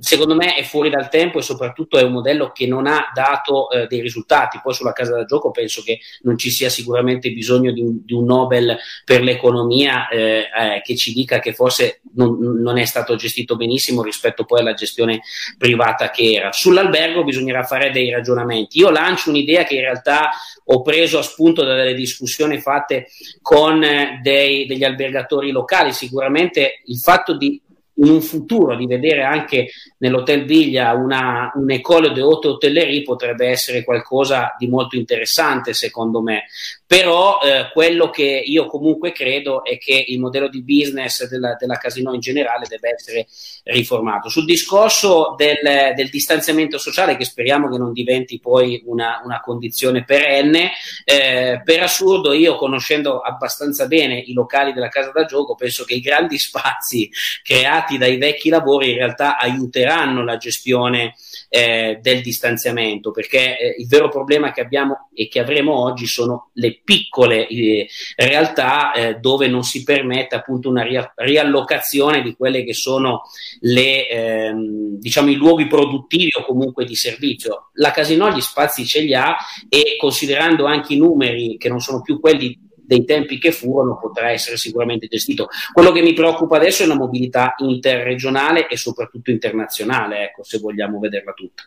secondo me è fuori dal tempo e soprattutto è un modello che non ha dato eh, dei risultati. Poi sulla casa da gioco penso che non ci sia sicuramente bisogno di un, di un Nobel per l'economia eh, eh, che ci dica che forse non, non, è stato gestito benissimo rispetto poi alla gestione privata che era. Sull'albergo bisognerà fare dei ragionamenti. Io lancio un'idea che in realtà ho preso a spunto dalle discussioni fatte con eh, dei, degli albergatori locali. Sicuramente il fatto di in un futuro di vedere anche nell'Hotel Viglia una, un'école de haute hotellerie potrebbe essere qualcosa di molto interessante secondo me però eh, quello che io comunque credo è che il modello di business della, della Casino in generale deve essere riformato. Sul discorso del, del distanziamento sociale, che speriamo che non diventi poi una, una condizione perenne, eh, per assurdo io conoscendo abbastanza bene i locali della casa da gioco, penso che i grandi spazi creati dai vecchi lavori in realtà aiuteranno la gestione eh, del distanziamento, perché eh, il vero problema che abbiamo e che avremo oggi sono le piccole eh, realtà eh, dove non si permette appunto una ria- riallocazione di quelle che sono le, ehm, diciamo, i luoghi produttivi o comunque di servizio. La Casino gli spazi ce li ha e considerando anche i numeri che non sono più quelli dei tempi che furono potrà essere sicuramente gestito. Quello che mi preoccupa adesso è la mobilità interregionale e soprattutto internazionale, ecco, se vogliamo vederla tutta.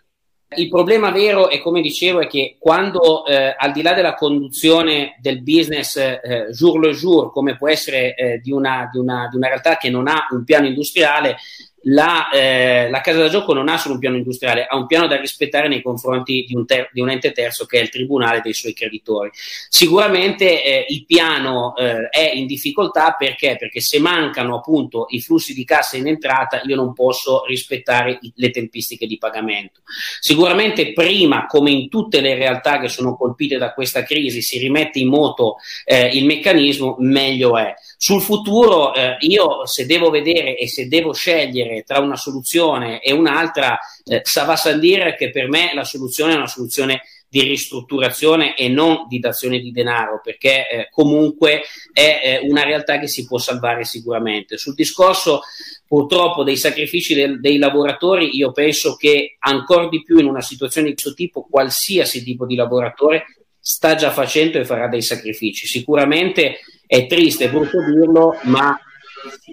Il problema vero, e come dicevo, è che quando eh, al di là della conduzione del business eh, jour le jour, come può essere eh, di, una, di, una, di una realtà che non ha un piano industriale, la, eh, la, casa da gioco non ha solo un piano industriale, ha un piano da rispettare nei confronti di un, ter- di un ente terzo che è il tribunale dei suoi creditori. Sicuramente eh, il piano eh, è in difficoltà perché? perché se mancano appunto i flussi di cassa in entrata io non posso rispettare i- le tempistiche di pagamento. Sicuramente prima, come in tutte le realtà che sono colpite da questa crisi, si rimette in moto eh, il meccanismo, meglio è. Sul futuro, eh, io se devo vedere e se devo scegliere tra una soluzione e un'altra, eh, va a dire che per me la soluzione è una soluzione di ristrutturazione e non di dazione di denaro, perché eh, comunque è eh, una realtà che si può salvare sicuramente. Sul discorso purtroppo dei sacrifici del, dei lavoratori, io penso che ancora di più in una situazione di questo tipo, qualsiasi tipo di lavoratore sta già facendo e farà dei sacrifici. Sicuramente è triste, brutto dirlo, ma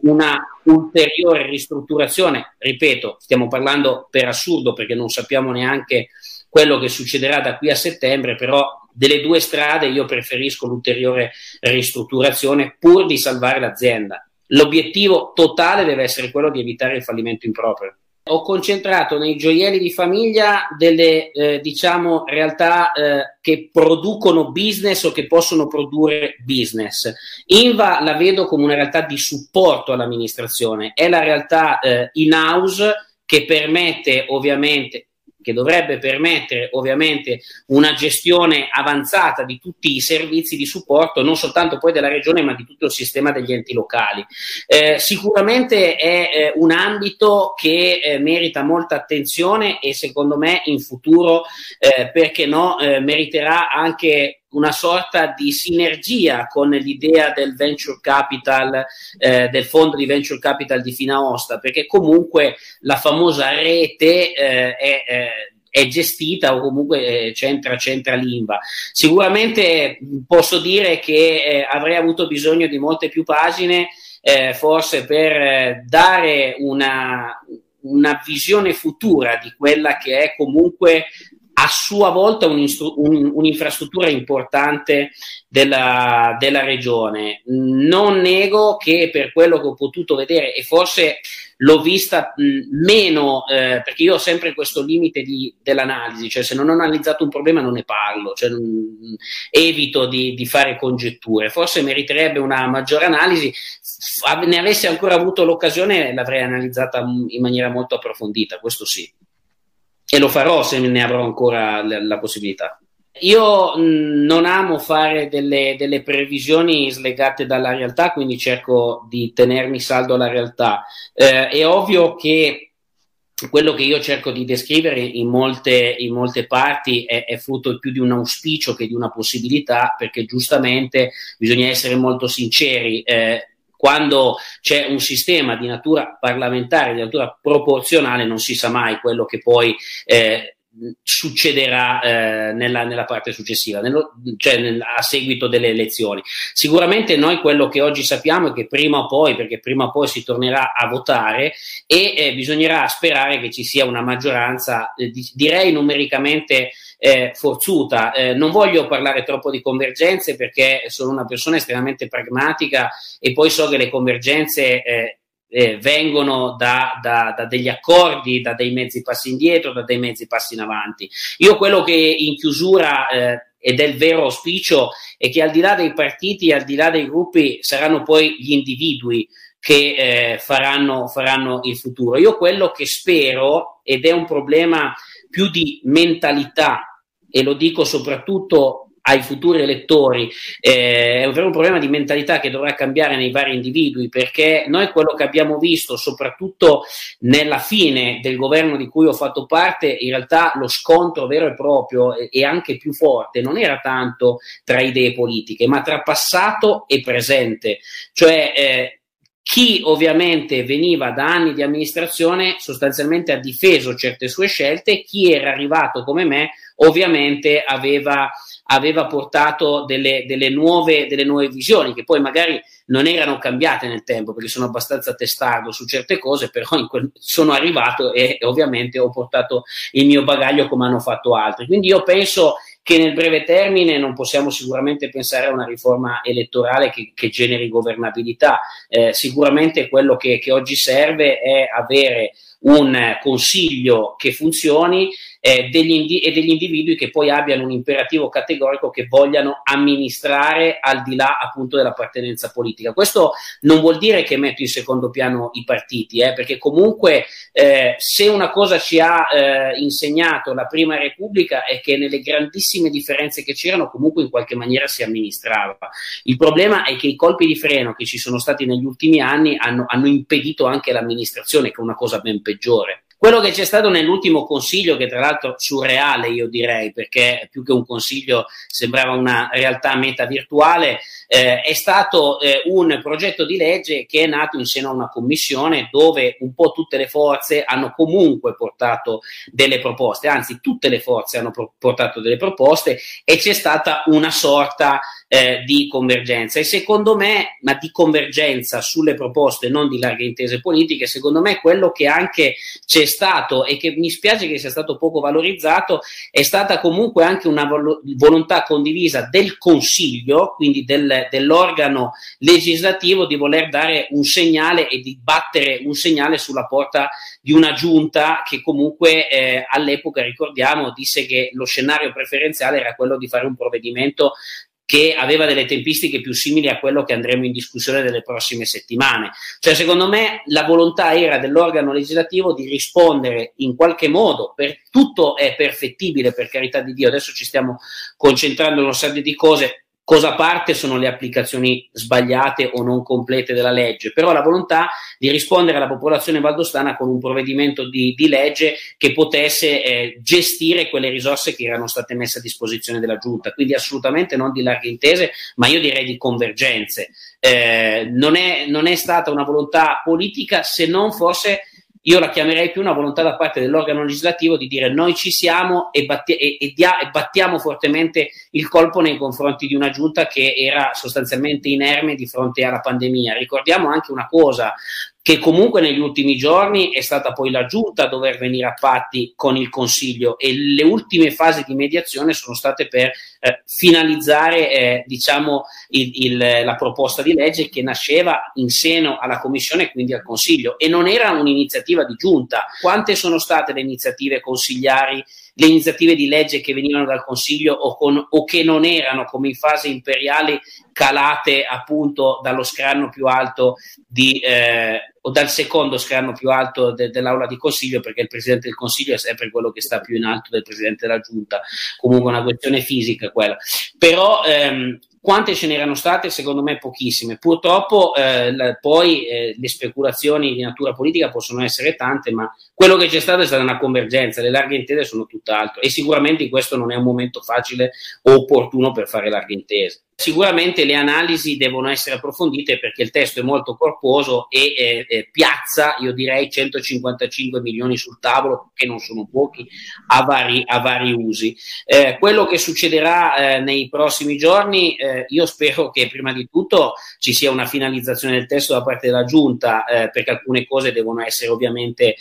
una ulteriore ristrutturazione, ripeto, stiamo parlando per assurdo perché non sappiamo neanche quello che succederà da qui a settembre, però delle due strade io preferisco l'ulteriore ristrutturazione pur di salvare l'azienda. L'obiettivo totale deve essere quello di evitare il fallimento improprio ho concentrato nei gioielli di famiglia delle eh, diciamo realtà eh, che producono business o che possono produrre business. Inva la vedo come una realtà di supporto all'amministrazione, è la realtà eh, in house che permette ovviamente che dovrebbe permettere ovviamente una gestione avanzata di tutti i servizi di supporto, non soltanto poi della regione, ma di tutto il sistema degli enti locali. Eh, sicuramente è eh, un ambito che eh, merita molta attenzione e secondo me in futuro, eh, perché no, eh, meriterà anche una sorta di sinergia con l'idea del venture capital, eh, del fondo di venture capital di Finaosta, perché comunque la famosa rete eh, è, eh, è gestita o comunque eh, c'entra, c'entra l'INVA. Sicuramente posso dire che eh, avrei avuto bisogno di molte più pagine, forse per dare una, una visione futura di quella che è comunque a sua volta un'infrastruttura importante della, della, regione. Non nego che per quello che ho potuto vedere, e forse l'ho vista mh, meno, eh, perché io ho sempre questo limite di, dell'analisi, cioè se non ho analizzato un problema non ne parlo, cioè, mh, evito di, di, fare congetture. Forse meriterebbe una maggiore analisi, F- ne avessi ancora avuto l'occasione l'avrei analizzata in maniera molto approfondita, questo sì e lo farò se ne avrò ancora la, la possibilità. Io non amo fare delle, delle, previsioni slegate dalla realtà, quindi cerco di tenermi saldo alla realtà. Eh, è ovvio che quello che io cerco di descrivere in molte, in molte parti è, è, frutto più di un auspicio che di una possibilità, perché giustamente bisogna essere molto sinceri. Eh, quando c'è un sistema di natura parlamentare, di natura proporzionale, non si sa mai quello che poi eh, succederà eh, nella, nella, parte successiva, nello, cioè nel, a seguito delle elezioni. Sicuramente noi quello che oggi sappiamo è che prima o poi, perché prima o poi si tornerà a votare e eh, bisognerà sperare che ci sia una maggioranza, eh, di, direi numericamente eh, forzuta. Eh, non voglio parlare troppo di convergenze perché sono una persona estremamente pragmatica e poi so che le convergenze eh, eh, vengono da, da, da, degli accordi, da dei mezzi passi indietro, da dei mezzi passi in avanti. Io quello che in chiusura eh, ed è il vero auspicio è che al di là dei partiti, al di là dei gruppi, saranno poi gli individui che eh, faranno, faranno il futuro. Io quello che spero, ed è un problema più di mentalità, e lo dico soprattutto ai futuri elettori eh, è un vero problema di mentalità che dovrà cambiare nei vari individui perché noi quello che abbiamo visto soprattutto nella fine del governo di cui ho fatto parte in realtà lo scontro vero e proprio e, anche più forte non era tanto tra idee politiche ma tra passato e presente. Cioè eh, chi ovviamente veniva da anni di amministrazione sostanzialmente ha difeso certe sue scelte, chi era arrivato come me ovviamente aveva, aveva portato delle, delle, nuove, delle nuove visioni che poi magari non erano cambiate nel tempo perché sono abbastanza testardo su certe cose, però quel, sono arrivato e ovviamente ho portato il mio bagaglio come hanno fatto altri. Quindi io penso che nel breve termine non possiamo sicuramente pensare a una riforma elettorale che, che generi governabilità. Eh, sicuramente quello che, che oggi serve è avere un consiglio che funzioni eh, degli indi- e degli individui che poi abbiano un imperativo categorico che vogliano amministrare al di là appunto dell'appartenenza politica. Questo non vuol dire che metto in secondo piano i partiti, eh, perché comunque eh, se una cosa ci ha eh, insegnato la Prima Repubblica è che nelle grandissime differenze che c'erano comunque in qualche maniera si amministrava. Il problema è che i colpi di freno che ci sono stati negli ultimi anni hanno, hanno impedito anche l'amministrazione, che è una cosa ben peggiore. Quello che c'è stato nell'ultimo consiglio, che tra l'altro surreale io direi, perché più che un consiglio sembrava una realtà meta virtuale, eh, è stato eh, un progetto di legge che è nato in seno a una commissione dove un po' tutte le forze hanno comunque portato delle proposte, anzi tutte le forze hanno pro- portato delle proposte e c'è stata una sorta eh, di convergenza. E secondo me, ma di convergenza sulle proposte, non di larghe intese politiche, secondo me quello che anche c'è stato e che mi spiace che sia stato poco valorizzato è stata comunque anche una vol- volontà condivisa del Consiglio, quindi del, dell'organo legislativo di voler dare un segnale e di battere un segnale sulla porta di una giunta che comunque eh, all'epoca, ricordiamo, disse che lo scenario preferenziale era quello di fare un provvedimento che aveva delle tempistiche più simili a quello che andremo in discussione nelle prossime settimane. Cioè, secondo me, la volontà era dell'organo legislativo di rispondere in qualche modo, per, tutto è perfettibile, per carità di Dio, adesso ci stiamo concentrando in una serie di cose Cosa parte sono le applicazioni sbagliate o non complete della legge, però la volontà di rispondere alla popolazione valdostana con un provvedimento di, di legge che potesse eh, gestire quelle risorse che erano state messe a disposizione della Giunta, quindi assolutamente non di larghe intese, ma io direi di convergenze. Eh, non, è, non è stata una volontà politica se non forse io la chiamerei più una volontà da parte dell'organo legislativo di dire noi ci siamo e, batti- e, e, dia- e, battiamo fortemente il colpo nei confronti di una giunta che era sostanzialmente inerme di fronte alla pandemia. Ricordiamo anche una cosa, che comunque negli ultimi giorni è stata poi la giunta a dover venire a patti con il Consiglio e le ultime fasi di mediazione sono state per eh, finalizzare eh, diciamo, il, il, la proposta di legge che nasceva in seno alla Commissione e quindi al Consiglio e non era un'iniziativa di giunta. Quante sono state le iniziative consigliari le iniziative di legge che venivano dal Consiglio o, con, o, che non erano come in fase imperiale calate appunto dallo scranno più alto di, eh, o dal secondo scranno più alto de, dell'aula di consiglio, perché il presidente del consiglio è sempre quello che sta più in alto del presidente della giunta, comunque una questione fisica quella. Però ehm, quante ce n'erano state? Secondo me pochissime. Purtroppo eh, poi eh, le speculazioni di natura politica possono essere tante, ma quello che c'è stato è stata una convergenza, le larghe intese sono tutt'altro e sicuramente questo non è un momento facile o opportuno per fare larghe intese. Sicuramente le analisi devono essere approfondite perché il testo è molto corposo e eh, eh, piazza, io direi, 155 milioni sul tavolo, che non sono pochi, a vari, a vari usi. Eh, quello che succederà eh, nei prossimi giorni, eh, io spero che prima di tutto ci sia una finalizzazione del testo da parte della Giunta, eh, perché alcune cose devono essere ovviamente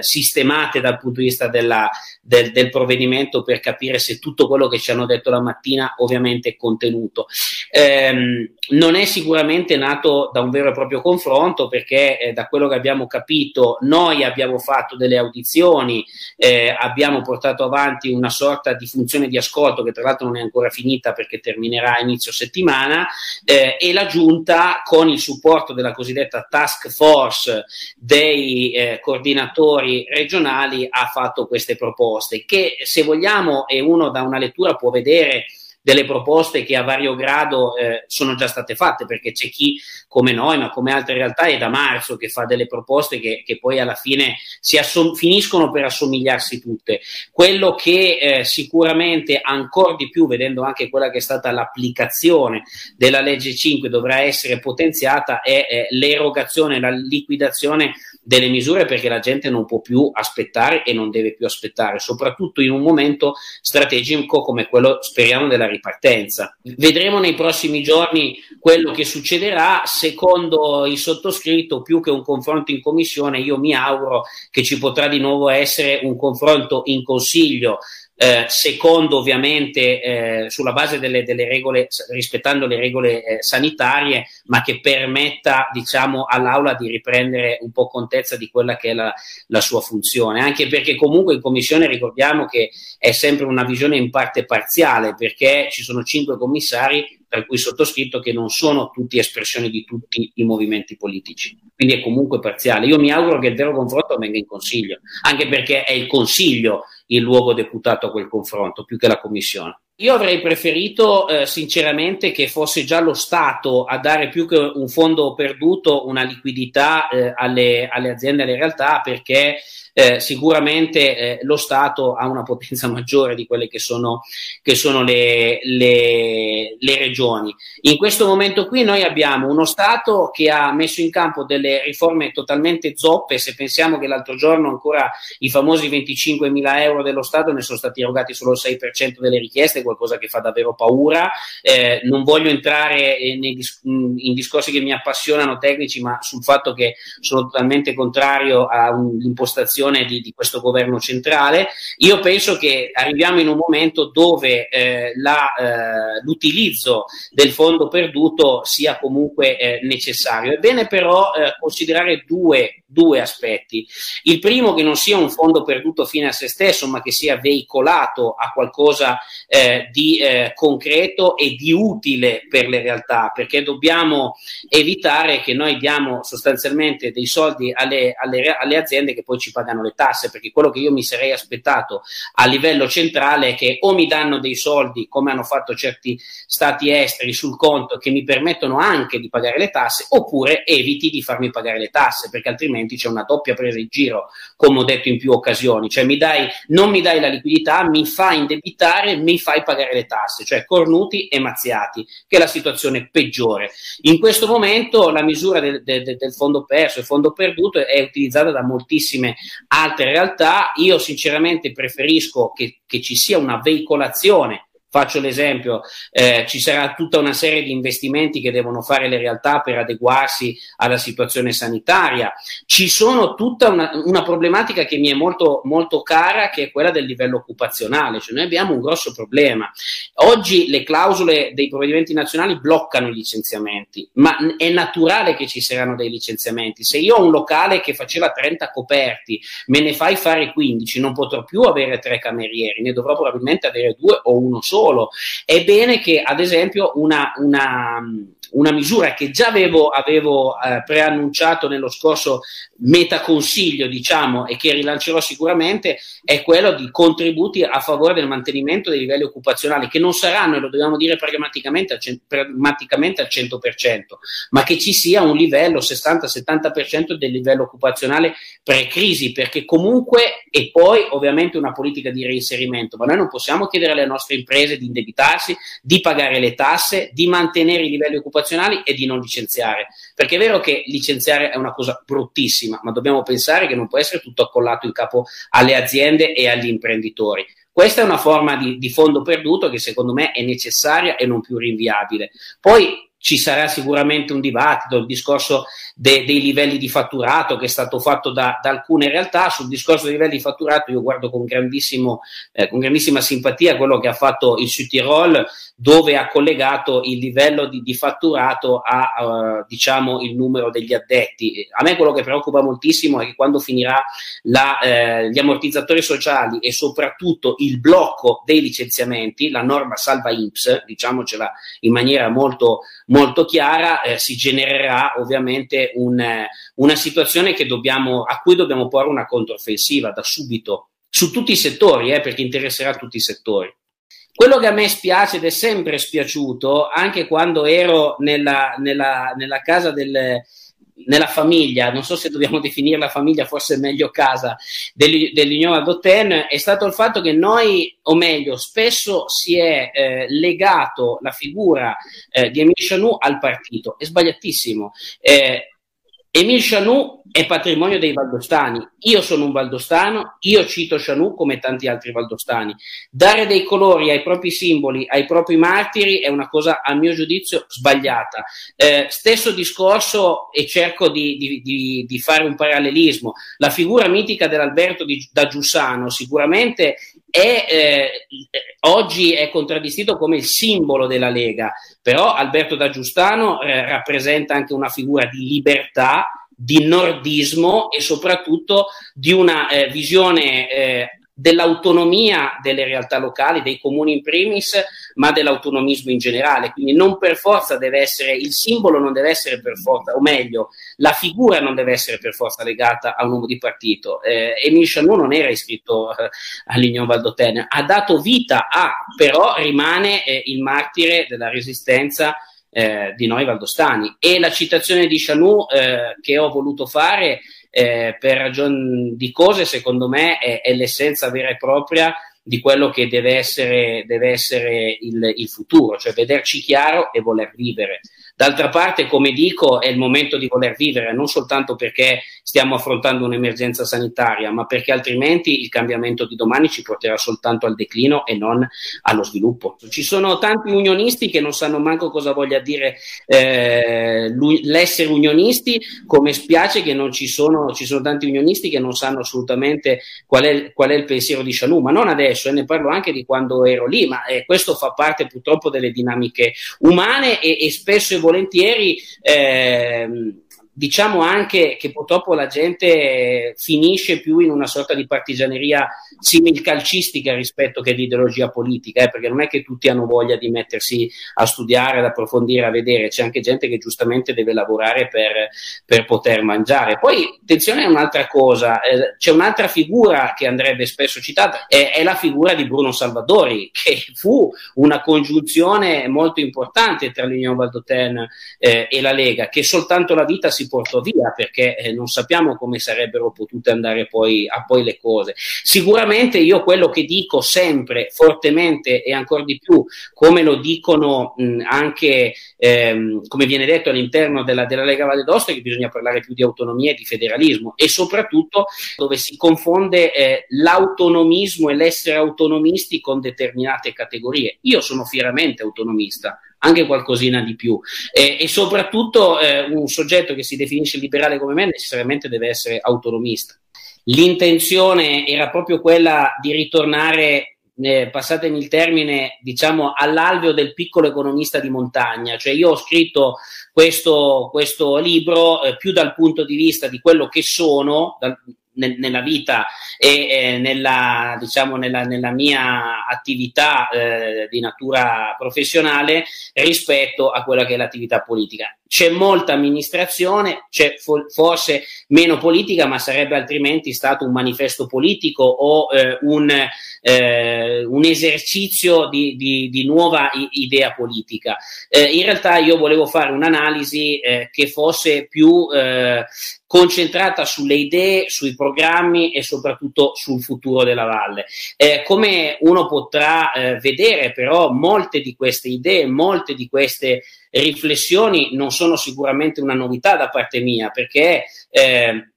sistemate dal punto di vista della, del, del provvedimento per capire se tutto quello che ci hanno detto la mattina ovviamente è contenuto contenuto. Eh, non è sicuramente nato da un vero e proprio confronto perché eh, da quello che abbiamo capito noi abbiamo fatto delle audizioni, eh, abbiamo portato avanti una sorta di funzione di ascolto che tra l'altro non è ancora finita perché terminerà a inizio settimana eh, e la giunta con il supporto della cosiddetta task force dei eh, coordinatori regionali ha fatto queste proposte che se vogliamo e uno da una lettura può vedere delle proposte che a vario grado eh, sono già state fatte, perché c'è chi come noi, ma come altre realtà, è da marzo che fa delle proposte che, che poi alla fine assom- finiscono per assomigliarsi tutte. Quello che eh, sicuramente ancora di più, vedendo anche quella che è stata l'applicazione della legge 5, dovrà essere potenziata è eh, l'erogazione, la liquidazione delle misure perché la gente non può più aspettare e non deve più aspettare, soprattutto in un momento strategico come quello, speriamo, della ripartenza. Vedremo nei prossimi giorni quello che succederà. Secondo il sottoscritto, più che un confronto in commissione, io mi auguro che ci potrà di nuovo essere un confronto in consiglio eh, secondo ovviamente eh, sulla base delle, delle, regole, rispettando le regole eh, sanitarie, ma che permetta diciamo, all'Aula di riprendere un po' contezza di quella che è la, la, sua funzione, anche perché comunque in Commissione ricordiamo che è sempre una visione in parte parziale, perché ci sono cinque commissari tra cui sottoscritto, che non sono tutti espressioni di tutti i movimenti politici. Quindi è comunque parziale. Io mi auguro che il vero confronto avvenga in Consiglio, anche perché è il Consiglio il luogo deputato a quel confronto, più che la Commissione. Io avrei preferito eh, sinceramente che fosse già lo Stato a dare più che un fondo perduto una liquidità eh, alle, alle aziende, alle realtà, perché eh, sicuramente eh, lo Stato ha una potenza maggiore di quelle che sono, che sono le, le, le, regioni. In questo momento qui noi abbiamo uno Stato che ha messo in campo delle riforme totalmente zoppe, se pensiamo che l'altro giorno ancora i famosi 25 mila euro dello Stato ne sono stati erogati solo il 6% delle richieste, qualcosa che fa davvero paura. Eh, non voglio entrare dis- in discorsi che mi appassionano tecnici, ma sul fatto che sono totalmente contrario all'impostazione gestione di, di, questo governo centrale. Io penso che arriviamo in un momento dove eh, la, eh, l'utilizzo del fondo perduto sia comunque eh, necessario. È bene però eh, considerare due due aspetti. Il primo che non sia un fondo perduto fine a se stesso, ma che sia veicolato a qualcosa eh, di eh, concreto e di utile per le realtà, perché dobbiamo evitare che noi diamo sostanzialmente dei soldi alle, alle, alle aziende che poi ci pagano le tasse, perché quello che io mi sarei aspettato a livello centrale è che o mi danno dei soldi, come hanno fatto certi stati esteri, sul conto che mi permettono anche di pagare le tasse, oppure eviti di farmi pagare le tasse, perché altrimenti c'è una doppia presa in giro, come ho detto in più occasioni, cioè mi dai, non mi dai la liquidità, mi fai indebitare, mi fai pagare le tasse, cioè cornuti e mazziati, che è la situazione peggiore. In questo momento la misura del, del, del fondo perso, il fondo perduto, è utilizzata da moltissime altre realtà. Io sinceramente preferisco che, che ci sia una veicolazione Faccio l'esempio, eh, ci sarà tutta una serie di investimenti che devono fare le realtà per adeguarsi alla situazione sanitaria. Ci sono tutta una, una problematica che mi è molto, molto cara, che è quella del livello occupazionale. Cioè noi abbiamo un grosso problema. Oggi le clausole dei provvedimenti nazionali bloccano i licenziamenti, ma è naturale che ci saranno dei licenziamenti. Se io ho un locale che faceva 30 coperti, me ne fai fare 15, non potrò più avere tre camerieri, ne dovrò probabilmente avere due o uno solo solo. È bene che, ad esempio, una, una una misura che già avevo, avevo eh, preannunciato nello scorso metaconsiglio, diciamo, e che rilancerò sicuramente, è quello di contributi a favore del mantenimento dei livelli occupazionali, che non saranno, e lo dobbiamo dire pragmaticamente al, pragmaticamente al 100%, ma che ci sia un livello 60-70% del livello occupazionale pre-crisi, perché comunque, e poi ovviamente una politica di reinserimento, ma noi non possiamo chiedere alle nostre imprese di indebitarsi, di pagare le tasse, di mantenere i livelli occupazionali occupazionali e di non licenziare. Perché è vero che licenziare è una cosa bruttissima, ma dobbiamo pensare che non può essere tutto accollato in capo alle aziende e agli imprenditori. Questa è una forma di, di fondo perduto che secondo me è necessaria e non più rinviabile. Poi ci sarà sicuramente un dibattito, il discorso de, dei livelli di fatturato che è stato fatto da, da, alcune realtà. Sul discorso dei livelli di fatturato io guardo con, eh, con grandissima simpatia quello che ha fatto il Südtirol, dove ha collegato il livello di, di fatturato a uh, diciamo il numero degli addetti. A me quello che preoccupa moltissimo è che quando finirà la, eh, gli ammortizzatori sociali e soprattutto il blocco dei licenziamenti, la norma salva INPS, diciamocela in maniera molto, molto chiara, eh, si genererà ovviamente un, eh, una situazione dobbiamo, a cui dobbiamo porre una controffensiva da subito su tutti i settori, eh, perché interesserà tutti i settori. quello che a me spiace ed è sempre spiaciuto, anche quando ero nella, nella, nella casa del, nella famiglia, non so se dobbiamo definire la famiglia, forse meglio casa dell'Unione Adotten, è stato il fatto che noi, o meglio, spesso si è eh, legato la figura eh, di Emile Chanou al partito. È sbagliatissimo. Eh, Emile Chanou è patrimonio dei valdostani. Io sono un valdostano, io cito Chanou come tanti altri valdostani. Dare dei colori ai propri simboli, ai propri martiri è una cosa, a mio giudizio, sbagliata. Eh, stesso discorso, e cerco di, di, di, di, fare un parallelismo, la figura mitica dell'Alberto da Giussano sicuramente è, eh, oggi è contraddistinto come il simbolo della Lega, però Alberto da Giustano eh, rappresenta anche una figura di libertà, di nordismo e soprattutto di una eh, visione eh, dell'autonomia delle realtà locali, dei comuni in primis, ma dell'autonomismo in generale. Quindi non per forza deve essere, il simbolo non deve essere per forza, o meglio, la figura non deve essere per forza legata a un uomo di partito. Eh, Emile Chanou non era iscritto eh, all'Unione Valdotene, ha dato vita a, però rimane eh, il martire della resistenza eh, di noi valdostani. E la citazione di Chanou eh, che ho voluto fare eh, per ragioni di cose, secondo me, è, è, l'essenza vera e propria di quello che deve essere, deve essere il, il futuro, cioè vederci chiaro e voler vivere. D'altra parte, come dico, è il momento di voler vivere, non soltanto perché stiamo affrontando un'emergenza sanitaria, ma perché altrimenti il cambiamento di domani ci porterà soltanto al declino e non allo sviluppo. Ci sono tanti unionisti che non sanno manco cosa voglia dire eh, l'essere unionisti, come spiace che non ci sono, ci sono tanti unionisti che non sanno assolutamente qual è, qual è il pensiero di Chanou, ma non adesso, e ne parlo anche di quando ero lì, ma eh, questo fa parte purtroppo delle dinamiche umane e, e spesso e volentieri ehm, diciamo anche che purtroppo la gente finisce più in una sorta di partigianeria simil-calcistica rispetto che di ideologia politica, eh, perché non è che tutti hanno voglia di mettersi a studiare, ad approfondire, a vedere, c'è anche gente che giustamente deve lavorare per, per poter mangiare. Poi, attenzione a un'altra cosa, eh, c'è un'altra figura che andrebbe spesso citata, è, è, la figura di Bruno Salvadori, che fu una congiunzione molto importante tra l'Unione Valdotene eh, e la Lega, che soltanto la vita si portò via perché eh, non sappiamo come sarebbero potute andare poi a poi le cose. Sicuramente io quello che dico sempre fortemente e ancora di più, come lo dicono mh, anche, ehm, come viene detto all'interno della, della Lega Valle d'Osta, che bisogna parlare più di autonomia e di federalismo e soprattutto dove si confonde eh, l'autonomismo e l'essere autonomisti con determinate categorie. Io sono fieramente autonomista, anche qualcosina di più. Eh, e soprattutto eh, un soggetto che si definisce liberale come me necessariamente deve essere autonomista. L'intenzione era proprio quella di ritornare, eh, passatemi il termine, diciamo all'alveo del piccolo economista di montagna. Cioè io ho scritto questo, questo libro eh, più dal punto di vista di quello che sono, dal, nel, nella vita e eh, nella, diciamo, nella, nella, mia attività eh, di natura professionale rispetto a quella che è l'attività politica. C'è molta amministrazione, c'è fo- forse meno politica, ma sarebbe altrimenti stato un manifesto politico o eh, un, eh, un, esercizio di, di, di nuova i- idea politica. Eh, in realtà io volevo fare un'analisi eh, che fosse più concentrata sulle idee, sui programmi e soprattutto sul futuro della valle. Eh, come uno potrà eh, vedere però molte di queste idee, molte di queste riflessioni non sono sicuramente una novità da parte mia perché eh,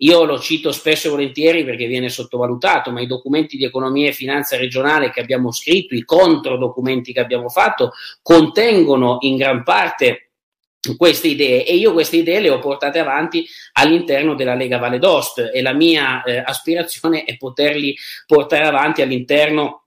io lo cito spesso e volentieri perché viene sottovalutato, ma i documenti di economia e finanza regionale che abbiamo scritto, i controdocumenti che abbiamo fatto, contengono in gran parte queste idee. E io queste idee le ho portate avanti all'interno della Lega Valle d'Ost e la mia eh, aspirazione è poterli portare avanti all'interno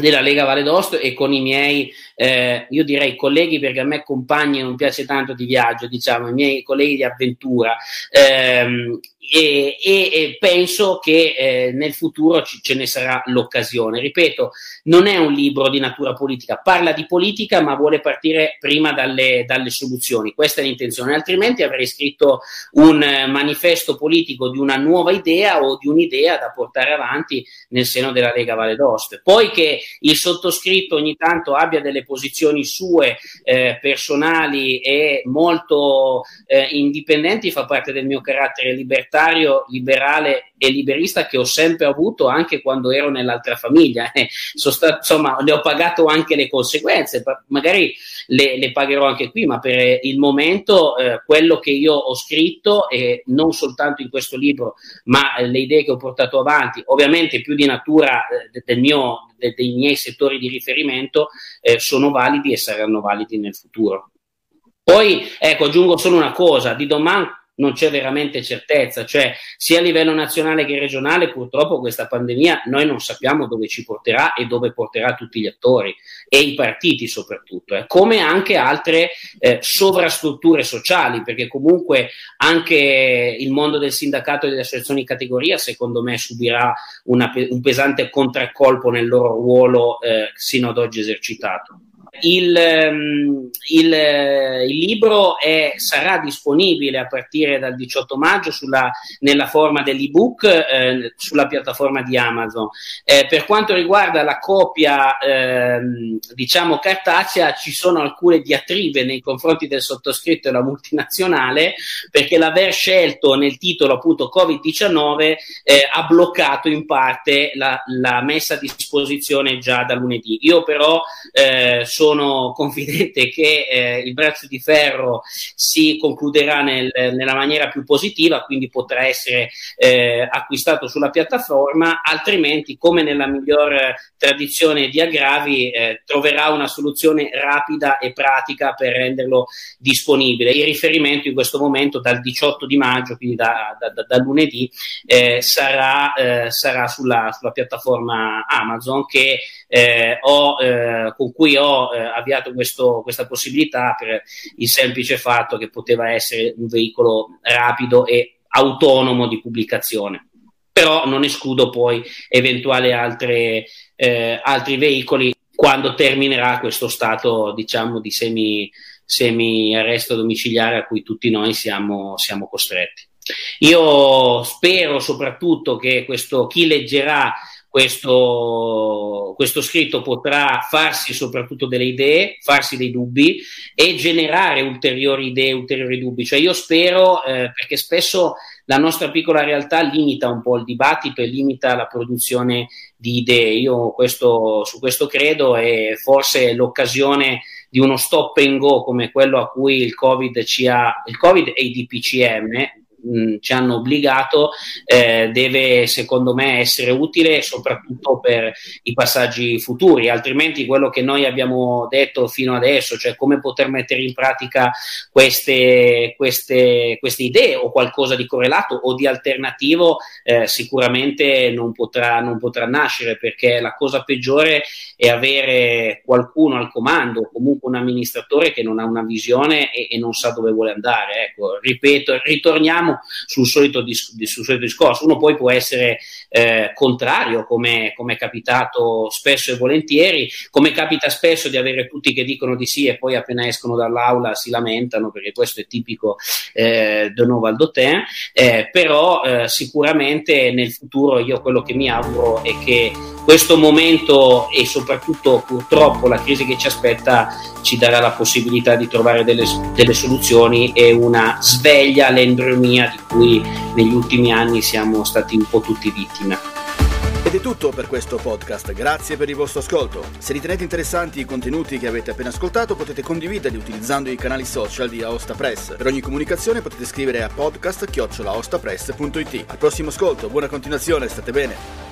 della Lega Valle d'Ost e con i miei, eh, io direi colleghi, perché a me compagni non piace tanto di viaggio, diciamo, i miei colleghi di avventura. Ehm, e, e, e, penso che eh, nel futuro ci, ce ne sarà l'occasione. Ripeto, non è un libro di natura politica, parla di politica ma vuole partire prima dalle, dalle soluzioni, questa è l'intenzione, altrimenti avrei scritto un eh, manifesto politico di una nuova idea o di un'idea da portare avanti nel seno della Lega Valle d'Oste. Poi che il sottoscritto ogni tanto abbia delle posizioni sue eh, personali e molto eh, indipendenti fa parte del mio carattere libertario, liberale e liberista che ho sempre avuto anche quando ero nell'altra famiglia. Eh, sta, insomma, ne ho pagato anche le conseguenze, magari le, le pagherò anche qui, ma per il momento eh, quello che io ho scritto, e non soltanto in questo libro, ma le idee che ho portato avanti, ovviamente più di natura eh, del mio, de, dei miei settori di riferimento, eh, sono validi e saranno validi nel futuro. Poi, ecco, aggiungo solo una cosa, di domani non c'è veramente certezza, cioè sia a livello nazionale che regionale purtroppo questa pandemia noi non sappiamo dove ci porterà e dove porterà tutti gli attori e i partiti soprattutto, eh. come anche altre eh, sovrastrutture sociali, perché comunque anche il mondo del sindacato e delle associazioni di categoria secondo me subirà una, un pesante contraccolpo nel loro ruolo eh, sino ad oggi esercitato. Il, ehm, il, eh, il libro è, sarà disponibile a partire dal 18 maggio sulla, nella forma dell'ebook eh, sulla piattaforma di Amazon. Eh, per quanto riguarda la copia ehm, diciamo cartacea, ci sono alcune diatribe nei confronti del sottoscritto e la multinazionale perché l'aver scelto nel titolo appunto Covid-19 eh, ha bloccato in parte la, la, messa a disposizione già da lunedì. Io però eh, sono sono confidente che eh, il braccio di ferro si concluderà nel, nella maniera più positiva, quindi potrà essere eh, acquistato sulla piattaforma, altrimenti, come nella miglior tradizione di aggravi, eh, troverà una soluzione rapida e pratica per renderlo disponibile. Il riferimento in questo momento dal 18 di maggio, quindi da, da, da, da lunedì, eh, sarà, eh, sarà sulla, sulla, piattaforma Amazon che eh, ho, con cui ho eh, avviato questo, questa possibilità per il semplice fatto che poteva essere un veicolo rapido e autonomo di pubblicazione. Però non escludo poi eventuali altre, eh, altri veicoli quando terminerà questo stato, diciamo, di semi, semi arresto domiciliare a cui tutti noi siamo, siamo costretti. Io spero soprattutto che questo, chi leggerà questo, questo scritto potrà farsi soprattutto delle idee, farsi dei dubbi e generare ulteriori idee, ulteriori dubbi. Cioè io spero, eh, perché spesso la nostra piccola realtà limita un po' il dibattito e limita la produzione di idee. Io questo, su questo credo e forse l'occasione di uno stop and go come quello a cui il Covid ci ha, il Covid e i DPCM, mh, ci hanno obbligato eh, deve secondo me essere utile soprattutto per i passaggi futuri, altrimenti quello che noi abbiamo detto fino adesso, cioè come poter mettere in pratica queste, queste, queste idee o qualcosa di correlato o di alternativo, eh, sicuramente non potrà, non potrà nascere perché la cosa peggiore è avere qualcuno al comando, comunque un amministratore che non ha una visione e, e non sa dove vuole andare. Ecco, ripeto, ritorniamo sul solito, dis- sul solito discorso. Uno poi può essere eh, contrario, come, è capitato spesso e volentieri, come capita spesso di avere tutti che dicono di sì e poi appena escono dall'aula si lamentano, perché questo è tipico eh, de Novo Aldotin, eh, però eh, sicuramente nel futuro io quello che mi auguro è che questo momento e soprattutto purtroppo la crisi che ci aspetta ci darà la possibilità di trovare delle, delle soluzioni e una sveglia all'endromia di cui negli ultimi anni siamo stati un po' tutti vittime. Ed è tutto per questo podcast, grazie per il vostro ascolto. Se ritenete interessanti i contenuti che avete appena ascoltato potete condividerli utilizzando i canali social di Aosta Press. Per ogni comunicazione potete scrivere a podcast.aostapress.it. Al prossimo ascolto, buona continuazione, state bene.